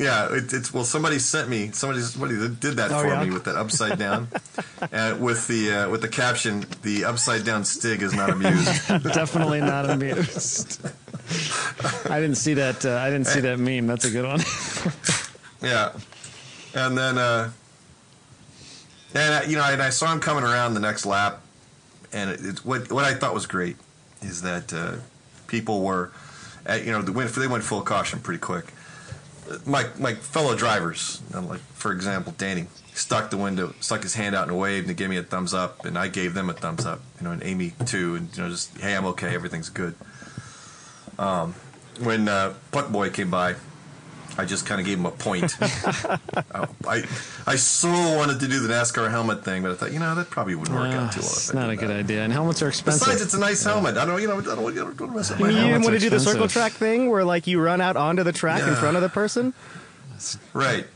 Yeah, it, it's well. Somebody sent me somebody somebody did that Oh, for yeah? me with that upside down, uh, with the uh, with the caption: "The upside down stig is not amused." definitely not amused. I didn't see that. Uh, I didn't see that meme. That's a good one. yeah, and then uh, and you know, and I saw him coming around the next lap, and it, it, what what I thought was great is that uh, people were, uh, you know, went, they went full caution pretty quick. My my fellow drivers, like for example, Danny stuck the window, stuck his hand out and waved and gave me a thumbs up, and I gave them a thumbs up, you know, and Amy too, and you know, just hey, I'm okay, everything's good. Um, when uh, Puck Boy came by, I just kind of gave him a point. I I so wanted to do the NASCAR helmet thing, but I thought, you know, that probably wouldn't work Uh, out too well. it's not a good that. idea, and helmets are expensive. Besides, it's a nice helmet. I don't, you know, I don't, I don't, don't mess up my You helmet. didn't want to do the circle track thing where like you run out onto the track in front of the person. Right.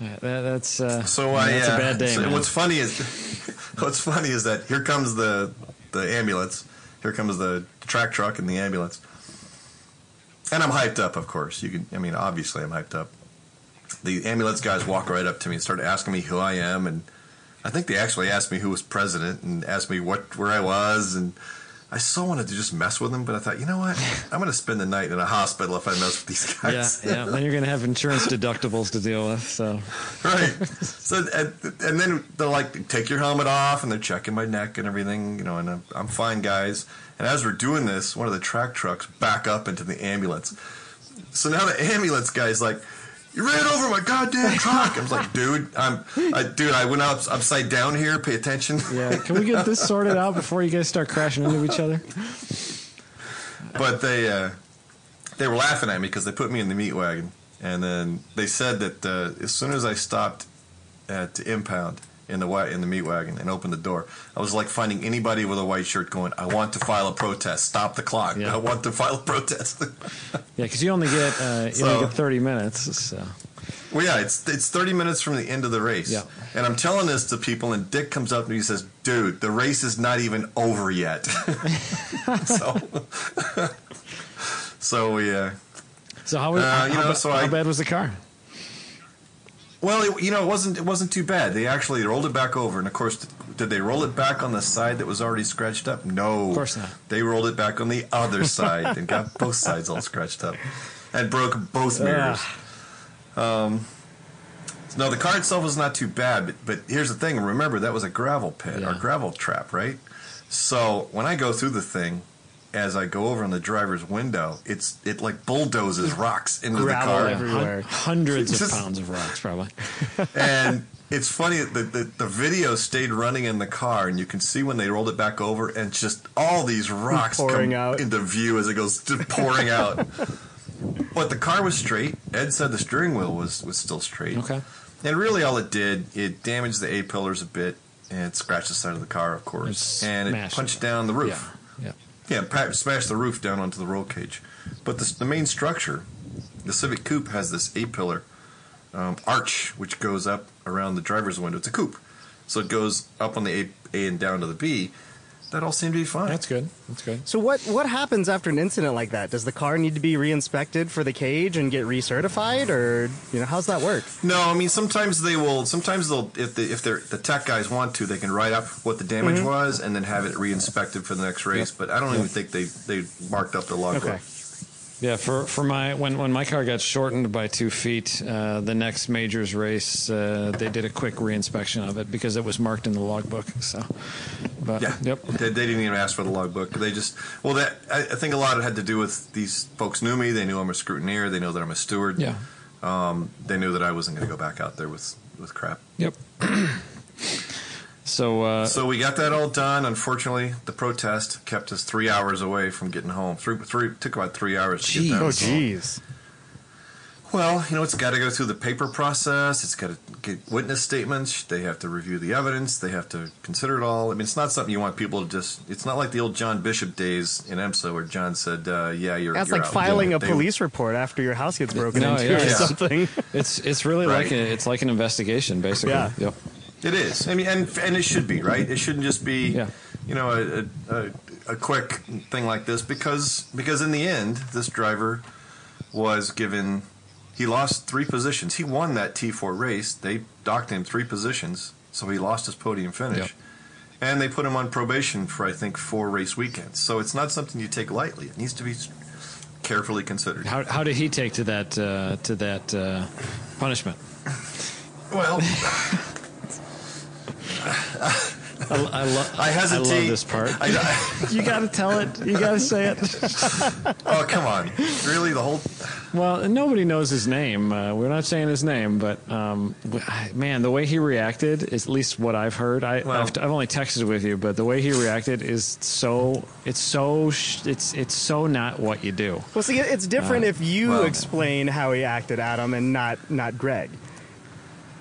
Yeah, that, that's uh, So I. that's uh, a bad day. so what's funny is, what's funny is that here comes the the ambulance. Here comes the track truck and the ambulance. And I'm hyped up, of course. You can. I mean, obviously, I'm hyped up. The ambulance guys walk right up to me and start asking me who I am, and I think they actually asked me who was president and asked me what where I was, and I so wanted to just mess with them, but I thought, you know what? I'm going to spend the night in a hospital if I mess with these yeah, guys. yeah. Then you're gonna have insurance deductibles to deal with. So right. So and, and then they're like, take your helmet off, and they're checking my neck and everything, you know, and I'm, I'm fine, guys. And as we're doing this, one of the track trucks back up into the ambulance. So now the ambulance guy's like, you ran over my goddamn truck. I was like, dude, I'm, I, dude, I went up, upside down here. Pay attention. yeah, can we get this sorted out before you guys start crashing into each other? but they uh, they were laughing at me because they put me in the meat wagon, and then they said that uh, as soon as I stopped at the impound in the in the meat wagon and opened the door, I was like finding anybody with a white shirt going, "I want to file a protest. Stop the clock. Yeah. I want to file a protest." Yeah, because you only get uh, you So- only get 30 minutes. So well, yeah, it's it's thirty minutes from the end of the race, Yeah. and I'm telling this to people, and Dick comes up to me and says, "Dude, the race is not even over yet." so, so we. Uh, so how was Uh, how, you know, so how I- bad was the car? Well, it, you know, it wasn't it wasn't too bad. They actually rolled it back over, and of course, did they roll it back on the side that was already scratched up? No, Of course not. They rolled it back on the other side and got both sides all scratched up, and broke both mirrors. Um, no, the car itself was not too bad, but, but here's the thing. Remember, that was a gravel pit or gravel trap, right? So when I go through the thing, as I go over on the driver's window, it's it like bulldozes rocks into Gravel the car. everywhere. Hun- hundreds of pounds of rocks, probably. and it's funny that the, the, the video stayed running in the car, and you can see when they rolled it back over, and just all these rocks Pouring come out. into view as it goes just pouring out. But the car was straight. Ed said the steering wheel was, was still straight. Okay. And really, all it did, it damaged the A pillars a bit, and it scratched the side of the car, of It course, and it punched it. down the roof. Yeah, yeah. Pa- the roof down onto the roll cage. But the, the main structure, the Civic Coupe has this A pillar um, arch which goes up around the driver's window. It's a coupe, so it goes up on the A, A and down to the B. That all seemed to be fine. That's good. That's good. So what what happens after an incident like that? Does the car need to be re-inspected for the cage and get recertified, or you know how's that work? No, I mean sometimes they will. Sometimes they'll if the if they're the tech guys want to, they can write up what the damage Mm-hmm. was and then have it re-inspected for the next race. But I don't even think they they marked up the logbook. Okay. Yeah, for, for my when, when my car got shortened by two feet, uh, the next majors race, uh, they did a quick reinspection of it because it was marked in the logbook. So, but Yeah. yep, They, they didn't even ask for the logbook. They just well, that I, I think a lot of it had to do with these folks knew me. They knew I'm a scrutineer. They know that I'm a steward. yeah, Um, they knew that I wasn't going to go back out there with with crap. yep. So, uh, So we got that all done. Unfortunately, the protest kept us three hours away from getting home. Three, three took about three hours to Jeez. get down. Oh, jeez. Well, you know, it's got to go through the paper process. It's got to get witness statements. They have to review the evidence. They have to consider it all. I mean, it's not something you want people to just. It's not like the old John Bishop days in IMSA where John said, uh, "Yeah, you're." That's you're like out." filing Yeah, a they- police report after your house gets broken No, into yeah, or yeah. something. It's it's really Right. like a, it's like an investigation, basically. Yeah. Yep. It is. I mean, and and it should be right. It shouldn't just be, Yeah. you know, a, a, a, quick thing like this because because in the end, this driver was given. He lost three positions. He won that T4 race. They docked him three positions, so he lost his podium finish. Yep. And they put him on probation for I think four race weekends. So it's not something you take lightly. It needs to be carefully considered. How how did he take to that uh, to that uh, punishment? Well, I, I, lo- I hesitate. I love this part. I, I, You got to tell it. You got to say it. oh come on! Really, the whole Well, nobody knows his name. Uh, we're not saying his name, but um, man, the way he reacted is at least what I've heard. I, Well- I've, I've only texted with you, but the way he reacted is so it's so sh- it's it's so not what you do. Well, see, it's different Uh, if you well- explain how he acted, Adam, and not not Greg.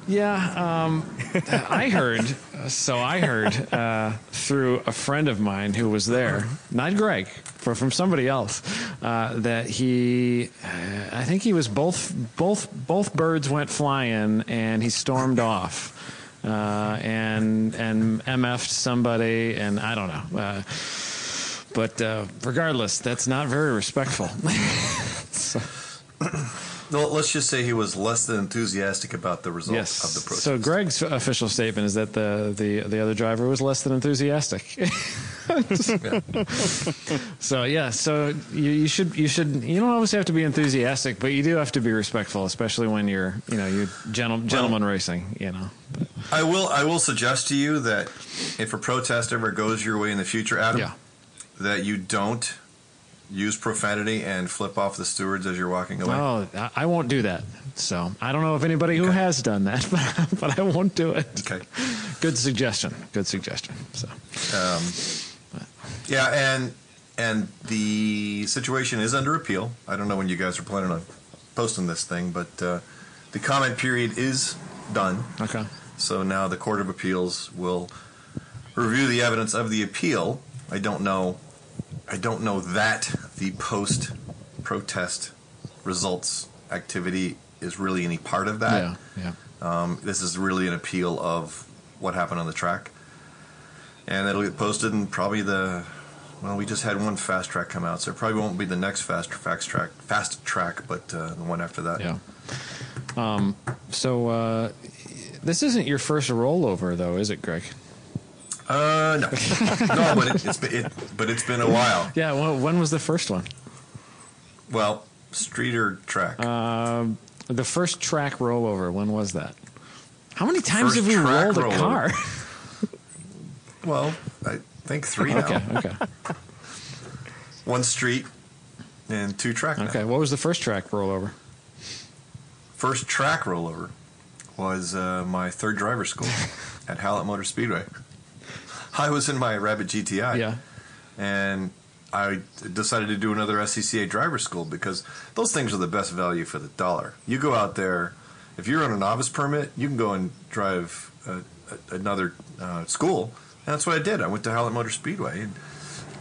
Yeah, um, I heard. So I heard uh, through a friend of mine who was there, not Greg, but from somebody else, uh, that he, uh, I think he was both both both birds went flying and he stormed off. Uh, and and mf'd somebody, and I don't know. Uh, but uh, regardless, that's not very respectful. so, Well, let's just say he was less than enthusiastic about the result yes. of the protest. So Greg's official statement is that the, the, the other driver was less than enthusiastic. so yeah, so you, you should you should you don't always have to be enthusiastic, but you do have to be respectful, especially when you're you know you gentle, gentleman racing. You know, I will I will suggest to you that if a protest ever goes your way in the future, Adam, yeah. that you don't use profanity and flip off the stewards as you're walking away. Oh, I- won't do that. So I don't know of anybody who Okay. has done that, but, but I won't do it. Okay. Good suggestion. Good suggestion. So Yeah, and and the situation is under appeal. I don't know when you guys are planning on posting this thing, but uh, the comment period is done. okay. So now the Court of Appeals will review the evidence of the appeal. I don't know. I don't know that the post protest results activity is really any part of that. Yeah. Yeah. Um, this is really an appeal of what happened on the track, and it'll get posted in probably the. Well, we just had one fast track come out, so it probably won't be the next fast fast track fast track, but uh, the one after that. Yeah. Um, so uh, this isn't your first rollover, though, is it, Greg? Uh, no, no, but it, it's been, it, but it's been a while. Yeah. Well, when was the first one? Well, street or track? Um, the first track rollover. When was that? How many times First have we rolled a rollover. car? well, I think three now. okay. Okay. One street and two track. now. Okay. What was the first track rollover? First track rollover was uh, my third driver school at Hallett Motor Speedway. I was in my Rabbit GTI. Yeah. and I decided to do another SCCA driver school because those things are the best value for the dollar. You go out there, if you're on a novice permit, you can go and drive a, a, another uh, school. And that's what I did. I went to Hallett Motor Speedway and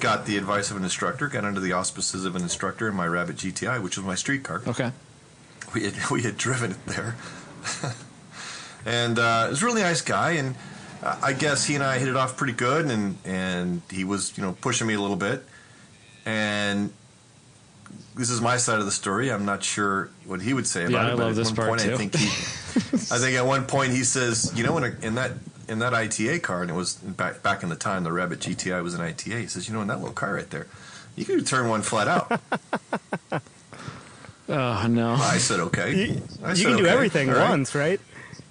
got the advice of an instructor, got under the auspices of an instructor in my Rabbit GTI, which was my street car. Okay. We had, we had driven it there. and uh, it was a really nice guy. And I guess he and I hit it off pretty good. And, and he was, you know, pushing me a little bit. And this is my side of the story. I'm not sure what he would say about Yeah, it. I but love at this one part point, I too. think he, I think at one point he says, you know, in, a, in that in that ITA car, and it was back back in the time the Rabbit GTI was an ITA. He says, you know, in that little car right there, you could turn one flat out. Oh no. I said, okay. You, I you can do "Okay, everything all right." once, right?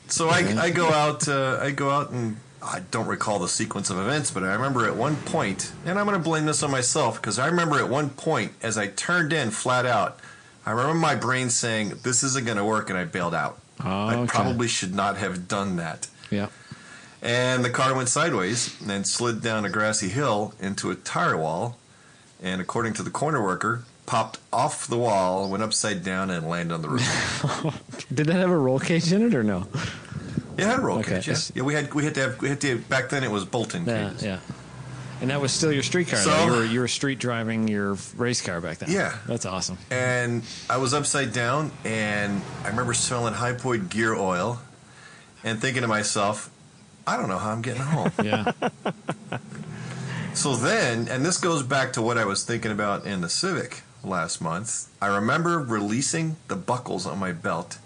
So I, I go out, uh, I go out, and I don't recall the sequence of events, but I remember at one point, and I'm going to blame this on myself because I remember at one point as I turned in flat out, I remember my brain saying, "This isn't going to work," and I bailed out. Oh, I probably should not have done that. Yeah. And the car went sideways and slid down a grassy hill into a tire wall. And according to the corner worker, popped off the wall, went upside down, and landed on the roof. Did that have a roll cage in it or no? It had roll Okay. cage. Yeah. yeah, we had we had to have we had to back then it was bolt-in Yeah, cages. yeah. And that was still your street car. So- though. you were you were street driving your race car back then. Yeah. that's awesome. and I was upside down, and I remember smelling hypoid gear oil, and thinking to myself, I don't know how I'm getting home. Yeah, so then, and this goes back to what I was thinking about in the Civic last month. I remember releasing the buckles on my belt,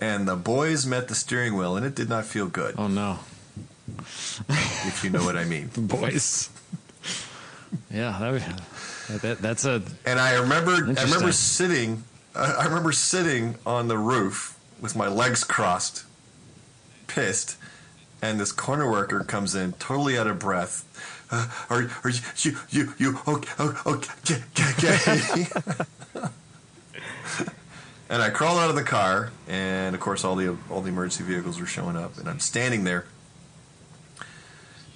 and the boys met the steering wheel, and it did not feel good, oh no, if you know what I mean. boys. Yeah, that, would- that that's a And I remember, I remember sitting, I I remember sitting on the roof with my legs crossed, pissed, and this corner worker comes in, totally out of breath. Uh, are, are you, you, you, you, okay, okay, okay, okay. and I crawled out of the car, and of course, all the all the emergency vehicles were showing up, and I'm standing there,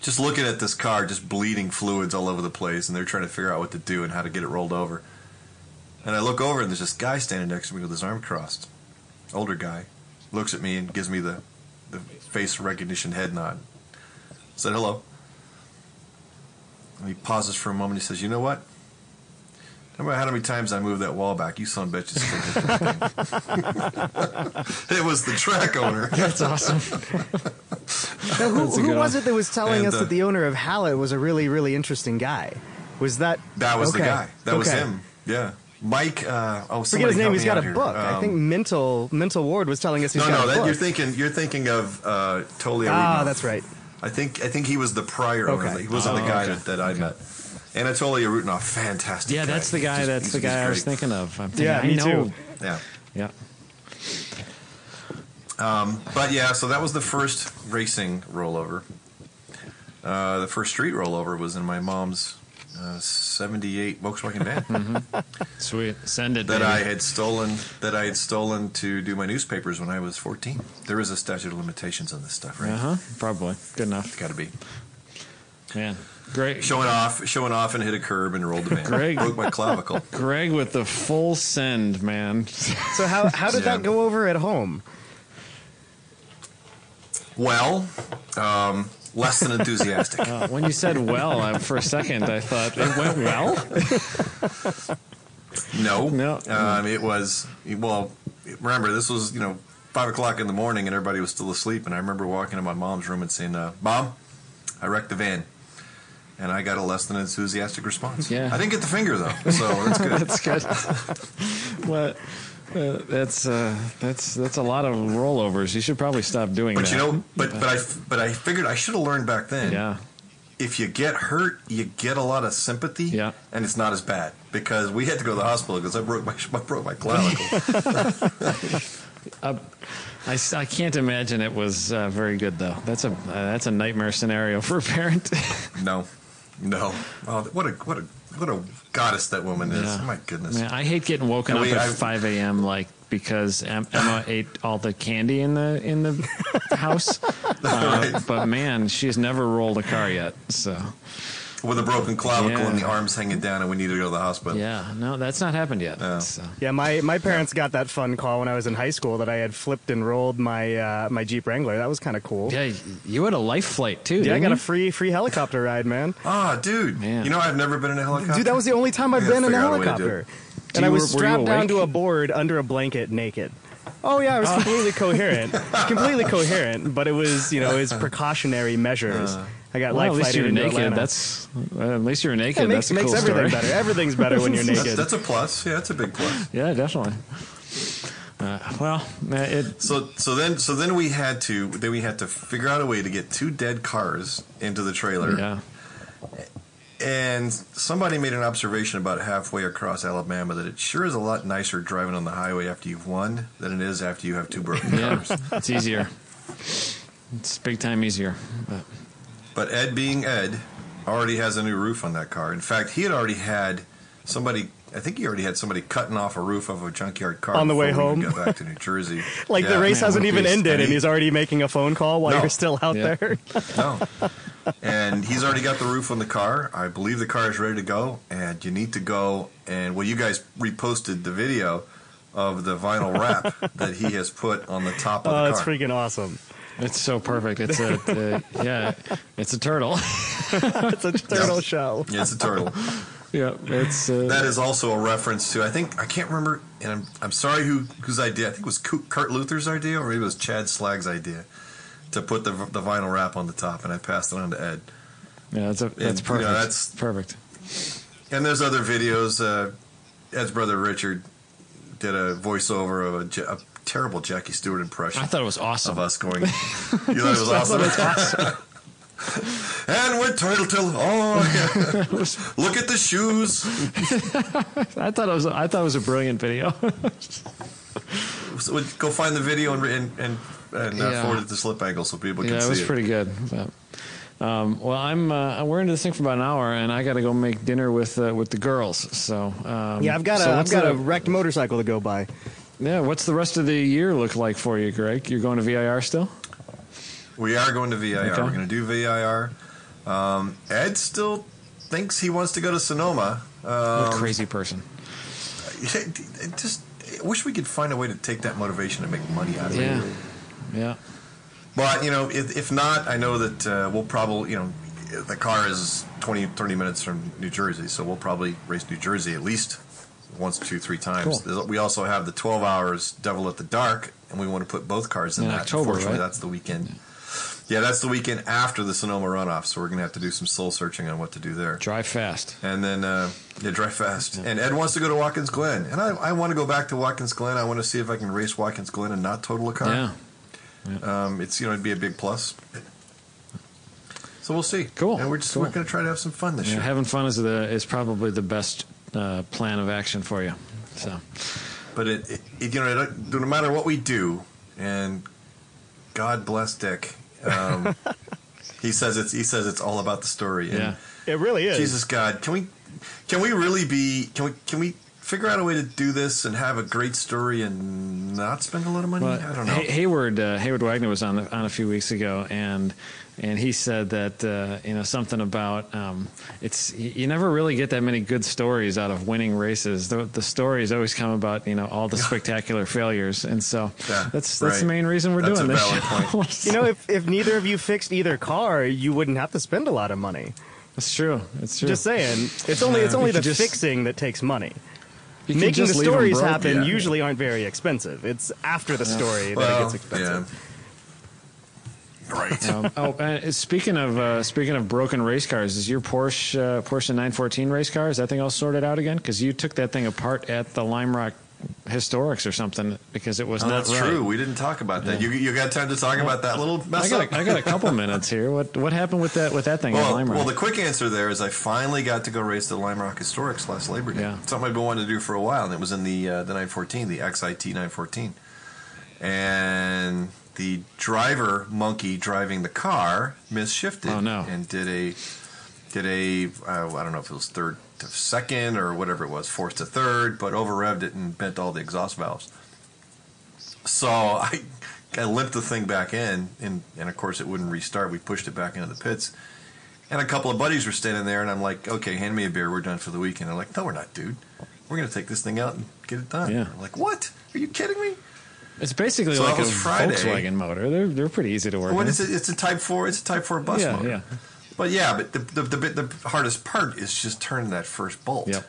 just looking at this car, just bleeding fluids all over the place, and they're trying to figure out what to do and how to get it rolled over. And I look over, and there's this guy standing next to me with his arm crossed, older guy, looks at me and gives me the the face recognition head nod. Said hello. And he pauses for a moment. He says, "You know what? No matter how many times I moved that wall back, you son of bitches still get the thing." it was the track owner. that's awesome. Now, who That's who was one. it that was telling And, us uh, that the owner of Hallett was a really, really interesting guy? Was that That was the guy. That was him. Yeah, Mike. Uh, oh, Forget his name. He's got a here. book. I Um, think Mental Mental Ward was telling us he's No, got no, a that book. you're thinking. You're thinking of uh, totally. ah, that's right. I think I think he was the prior owner. Okay. He wasn't the Oh, guy okay. that, that I met. Anatoly Arutunoff, fantastic. Yeah, guy. that's the guy. just- that's he's- the he's guy I was thinking of. I'm thinking, Yeah, I me know. too. Yeah, Yeah. but yeah, so that was the first racing rollover. Uh, the first street rollover was in my mom's uh, '78 Volkswagen van Sweet. Send it. that baby. I had stolen. That I had stolen to do my newspapers when I was 14. There is a statute of limitations on this stuff, right? Uh huh. Probably. Good enough. Got to be Man. Greg. showing off, showing off, and hit a curb and rolled the van. Greg. broke my clavicle. Greg with the full send, man. So how how did Yeah. that go over at home? Well, um, less than enthusiastic. Uh, when you said well, I, for a second I thought it went well. No, No. Um, it was well. Remember, this was you know five o'clock in the morning, and everybody was still asleep. And I remember walking in my mom's room and saying, uh, "Mom, I wrecked the van," and I got a less than enthusiastic response. Yeah. I didn't get the finger though, so that's good. That's good. what? Uh, that's uh, that's that's a lot of rollovers. You should probably stop doing but that. you know, but but I but I figured I should have learned back then. yeah, If you get hurt, you get a lot of sympathy. Yeah. and it's not as bad because we had to go to the hospital because I broke my I broke my clavicle. I I can't imagine it was uh, very good though. That's a uh, that's a nightmare scenario for a parent. no, no. Oh, what a what a what a goddess that woman is. Yeah. Oh my goodness. Man, I hate getting woken And up we- at I- 5 a.m. like because Emma ate all the candy in the in the house. Uh, Right. But man, she's never rolled a car yet. So with a broken clavicle Yeah. and the arms hanging down, and we need to go to the hospital. yeah, no, that's not happened yet. No. So. Yeah, my, my parents got that fun call when I was in high school that I had flipped and rolled my uh, my Jeep Wrangler. That was kind of cool. Yeah, you had a life flight too. Yeah, I didn't got you? a free free helicopter ride, man. Ah, dude. Man. You know, I've never been in a helicopter. Dude, that was the only time I've been in a figure a way to helicopter. Do And I was were you strapped down to a board under a blanket naked. Oh yeah, I was completely coherent. completely coherent, but it was, you know, it's precautionary measures. I got Well, life at least flighted you're into naked. Atlanta. That's uh, at least you're naked. yeah, makes, that's a makes cool everything story. better. Everything's better when you're naked. that's a plus. Yeah, that's a big plus. Yeah, definitely. Uh, well, it So, so then, so then we had to, then we had to figure out a way to get two dead cars into the trailer. yeah. And somebody made an observation about halfway across Alabama that it sure is a lot nicer driving on the highway after you've won than it is after you have two broken cars. Yeah, it's easier. It's big time easier. But But Ed, being Ed, already has a new roof on that car. In fact, he had already had somebody I think he already had somebody cutting off a roof of a junkyard car On the way before we even home? Got back to New Jersey. Like the race man, hasn't even ended, And and he's already making a phone call while No. you're still out Yeah. there. No. and he's already got the roof on the car. I believe the car is ready to go. And you need to go and well, you guys reposted the video of the vinyl wrap that he has put on the top of Oh, the it's car. That's freaking awesome. It's so perfect. It's a uh, yeah. It's a turtle. It's a turtle Yep. show. Yeah, it's a turtle. yeah. It's uh, That is also a reference to I think I can't remember, and I'm, I'm sorry who whose idea. I think it was Kurt Luther's idea, or maybe it was Chad Slag's idea, to put the the vinyl wrap on the top, and I passed it on to Ed. yeah. It's a, you that's know, perfect. that's- perfect. And there's other videos. Uh, Ed's brother Richard did a voiceover of a, a terrible Jackie Stewart impression I thought it was awesome. of us going. you thought it was awesome. and we're turtle till oh yeah. look at the shoes. I thought it was. I thought it was a brilliant video. So go find the video and and and, and uh, forward it to Slip Angle so people can yeah, see it was it. pretty good. But, um, well, I'm uh, we're into this thing for about an hour, and I got to go make dinner with uh, with the girls. So um, Yeah, I've got a so have got a wrecked motorcycle to go by. Yeah, what's the rest of the year look like for you, Greg? You're going to VIR still? We are going to VIR. Okay. We're going to do VIR. Um, Ed still thinks he wants to go to Sonoma. What Um, crazy person. it just I wish we could find a way to take that motivation and make money out of it. Yeah, yeah. But, you know, if, if not, I know that uh, we'll probably, you know, the car is 20, 30 minutes from New Jersey, so we'll probably race New Jersey at least once, two, three times. Cool. We also have the 12 hours Devil at the Dark, and we want to put both cars in In that. October, Unfortunately, right? that's the weekend. Yeah, that's the weekend after the Sonoma runoff, so we're going to have to do some soul searching on what to do there. Drive fast. And then uh, yeah, drive fast. And Ed wants to go to Watkins Glen, and I, I want to go back to Watkins Glen. I want to see if I can race Watkins Glen and not total a car. Yeah. Um, it's you know it'd be a big plus. So we'll see. Cool. And we're just Cool. we're going to try to have some fun this Yeah, year. having fun is the is probably the best uh, plan of action for you. So But it, it, it you know it, no matter what we do, and God bless Dick. Um, he says it's he says it's all about the story. And yeah, It really is. Jesus God, can we can we really be can we can we figure out a way to do this and have a great story and not spend a lot of money? Well, I don't know. Hay- Hayward uh, Hayward Wagner was on the, on a few weeks ago, and and he said that uh, you know something about um, it's you you never really get that many good stories out of winning races. The, the stories always come about you know all the spectacular failures, and so Yeah, that's that's the main reason we're That's doing this. show. you know, if, if neither of you fixed either car, you wouldn't have to spend a lot of money. That's true. It's true. Just saying, it's only it's only You the just- fixing that takes money. Making the just leave 'em stories broke. happen yeah. usually aren't very expensive. It's after the story that it gets expensive. Right. Um, oh, and speaking of uh, speaking of broken race cars, is your Porsche uh, Porsche 914 race car? Is that thing all sorted out again? Because you took that thing apart at the Lime Rock Historics or something because it was Oh, not that's right. true. We didn't talk about that. You you got time to talk about that little mess I got up? a, I got a couple minutes here. What what happened with that with that thing at Well, Lime Rock? well, the quick answer there is I finally got to go race the Lime Rock Historics last Labor Day. Yeah. Something I've been wanting to do for a while, and it was in the uh, the 914, the XIT 914. And the driver monkey driving the car misshifted Oh, no. and did a did a uh, I don't know if it was third to second or whatever it was, fourth to third, but over revved it and bent all the exhaust valves. So I, I limped the thing back in, and, and of course it wouldn't restart. We pushed it back into the pits. And a couple of buddies were standing there, and I'm like, okay, hand me a beer. We're done for the weekend. They're like, no, we're not, dude. We're going to take this thing out and get it done. Yeah. I'm like, what? Are you kidding me? It's basically So like a Friday. Volkswagen motor. They're they're pretty easy to work What on. is it? It's a Type 4. It's a Type 4 bus Yeah, motor. yeah. But yeah, but the, the, the, the hardest part is just turning that first bolt. Yep.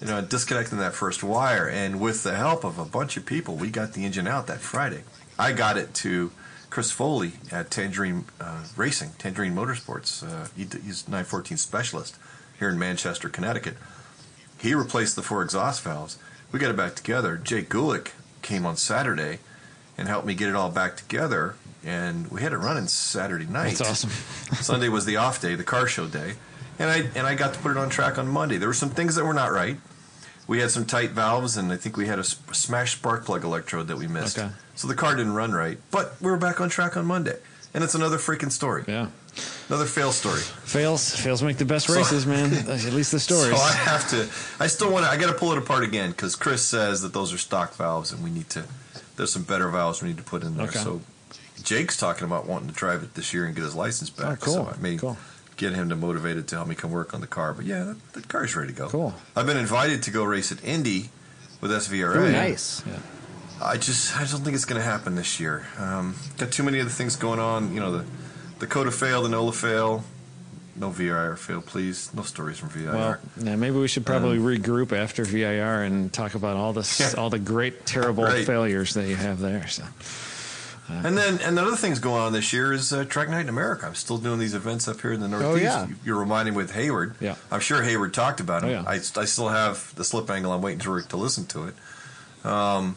You know, disconnecting that first wire. And with the help of a bunch of people, we got the engine out that Friday. I got it to Chris Foley at Tangerine uh, Racing, Tangerine Motorsports. Uh, he, he's 914 specialist here in Manchester, Connecticut. He replaced the four exhaust valves. We got it back together. Jake Gulick came on Saturday and helped me get it all back together. And we had it running Saturday night. That's awesome. Sunday was the off day, the car show day, and I and I got to put it on track on Monday. There were some things that were not right. We had some tight valves, and I think we had a smashed spark plug electrode that we missed. Okay. So the car didn't run right, but we were back on track on Monday, and it's another freaking story. Yeah. Another fail story. Fails, fails make the best races, man. At least the stories. So I have to. I still want to. I got to pull it apart again because Chris says that those are stock valves, and we need to. There's some better valves we need to put in there. Okay. So Jake's talking about wanting to drive it this year and get his license back. Oh, cool. So I may Cool. get him to motivate it to help me come work on the car. But yeah, that, the car's ready to go. Cool. I've been invited to go race at Indy with SVRA. Ooh, nice. Yeah. I just I don't think it's going to happen this year. Um, got too many other things going on. You know the the COTA fail, the Nola fail. No VIR fail, please. No stories from VIR. Well, yeah, maybe we should probably regroup after VIR and talk about all this, Yeah. all the great, terrible Right. failures that you have there. So, And then, and the other things going on this year is uh, Track Night in America. I'm still doing these events up here in the Northeast. Oh, yeah. You're reminding me with Hayward. Yeah. I'm sure Hayward talked about it. Oh, yeah. I, I still have the slip angle. I'm waiting to to listen to it. Um,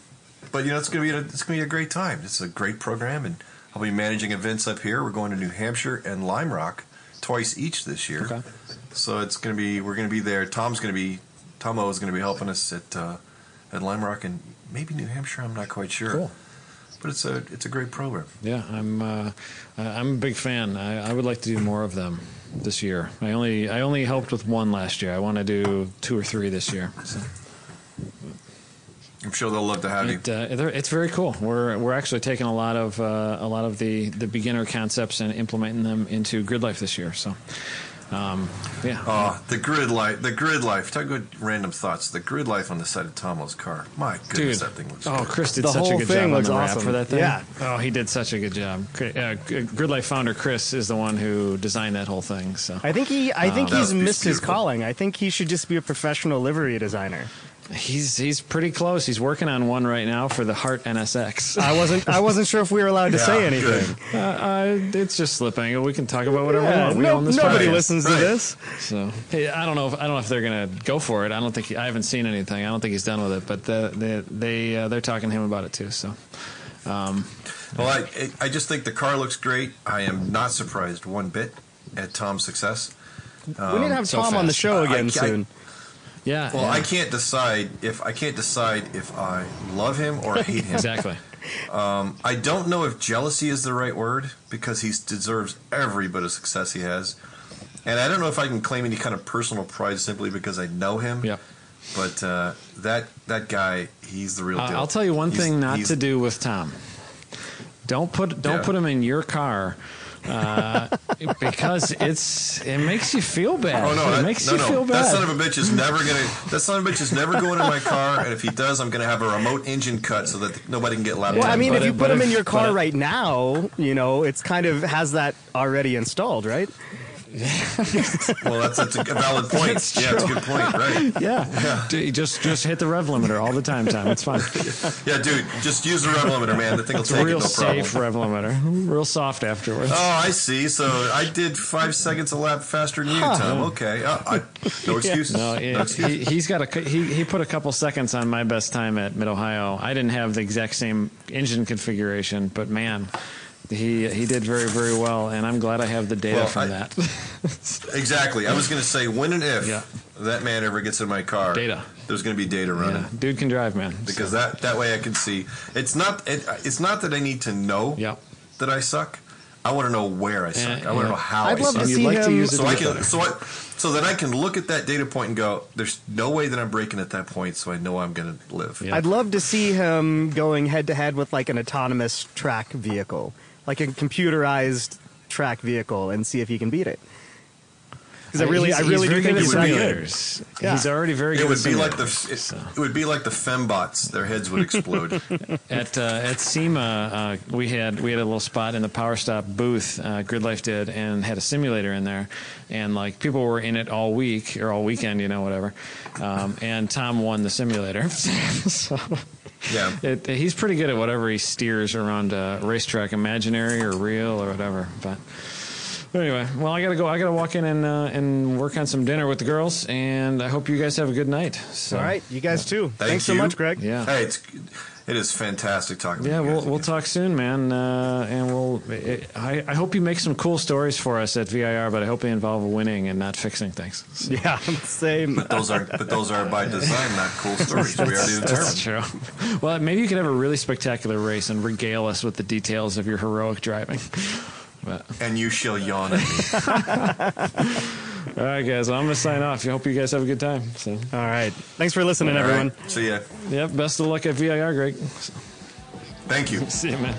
but you know, it's gonna be a, it's gonna be a great time. It's a great program, and I'll be managing events up here. We're going to New Hampshire and Lime Rock twice each this year. Okay. So it's gonna be we're gonna be there. Tom's gonna be Tomo is gonna be helping us at uh, at Lime Rock and maybe New Hampshire. I'm not quite sure. Cool. But it's a it's a great program. yeah, I'm, uh, I'm a big fan. I, I would like to do more of them this year. I only, I only helped with one last year. I want to do two or three this year. So. I'm sure they'll love to have you. Uh, it's very cool. We're we're actually taking a lot of uh, a lot of the, the beginner concepts and implementing them into Grid Life this year. So, um, yeah, Oh, the grid life, the grid life. Talk about random thoughts. The grid life on the side of Tomo's car. My dude. goodness, that thing looks oh, good. Chris did The such a good thing job on looks the wrap for that thing. Yeah. Oh, he did such a good job. Uh, Grid Life founder Chris is the one who designed that whole thing. So I think he. I think That he's was missed his calling. I think he should just be a professional livery designer. He's he's pretty close. He's working on one right now for the HART NSX. I wasn't. I wasn't sure if we were allowed to Yeah, say anything. Uh, uh, it's just slipping. angle. We can talk about whatever we want. We no- own this nobody podcast. listens to this. So hey, I don't know. If, I don't know if they're gonna go for it. I don't think he, I haven't seen anything. I don't think he's done with it. But the, they they uh, they're talking to him about it too. So um, Well, I I just think the car looks great. I am not surprised one bit at Tom's success. we need to have so Tom on the show again I- soon. Yeah. Well, yeah. I can't decide if I can't decide if I love him or hate him. exactly. I don't know if jealousy is the right word because he deserves every bit of success he has. And I don't know if I can claim any kind of personal pride simply because I know him. Yep. But uh, that that guy, he's the real Uh, deal. I'll tell you one He's- thing not to do with Tom. Don't put don't Yeah. put him in your car. Uh, because it's it makes you feel bad. Oh no! it That, makes no, you no. feel That son of a bitch is never gonna. That son of a bitch is never going in my car. And if he does, I'm gonna have a remote engine cut so that nobody can get loud. Well, I mean, but if you it- put but him in your car but- right now, you know, it's kind of has that already installed, right? well, that's, that's a valid point. That's yeah, it's a good point. Right? yeah. Dude, just just hit the rev limiter all the time, Tom. It's fine. Yeah, dude, just use the rev limiter, man. The thing will It's take it, real no problem. safe rev limiter. Real soft afterwards. Oh, I see. So I did five seconds a lap faster than you, Tom. Okay, uh, I, no excuses. No, No it, excuses. he, he's got a he he put a couple seconds on my best time at Mid Ohio. I didn't have the exact same engine configuration, but man, he he did very very well, and I'm glad I have the data Well, from I- that. Exactly. I was going to say when and if Yeah. that man ever gets in my car, Data. There's going to be data running. yeah, dude can drive, man. because that that way I can see. It's not it, it's not that I need to know Yeah. that I suck. I want to know where I suck. Uh, I want to know how I'd I love suck. to And you'd see like to use it so I can better. so I, so that I can look at that data point and go, "There's no way that I'm braking at that point," so I know I'm going to live. Yeah. I'd love to see him going head to head with like an autonomous track vehicle, like a computerized track vehicle, and see if he can beat it. Because I really, He's- I really he's do very think good he's at that good. simulators. Yeah. He's already very good. It would be like the it, so. it would be like the fembots. Their heads would explode. at uh, at SEMA, uh, we had we had a little spot in the Power Stop booth. Uh, Grid Life did, and had a simulator in there, and like people were in it all week or all weekend, you know, whatever. Um, and Tom won the simulator. so yeah. it, he's pretty good at whatever he steers around a racetrack, imaginary or real or whatever. But. Anyway, well, I gotta go. I gotta walk in and uh, and work on some dinner with the girls, and I hope you guys have a good night. So, All right, you guys too. Thank Thanks so much, Greg. Yeah. Hey, it's it is fantastic talking. Yeah, to you we'll we'll talk soon, man. Uh, and we'll. I, I hope you make some cool stories for us at VIR, but I hope they involve winning and not fixing things. So Yeah, same. But those are but those are by design, not cool stories. We already determined. that's true. Well, maybe you could have a really spectacular race and regale us with the details of your heroic driving. But, and you shall yawn at me. all right, guys. Well, I'm going to sign off. I hope you guys have a good time. So, All right. Thanks for listening, All everyone. right. See ya. yep. Best of luck at VIR, Greg. Thank you. See you, man.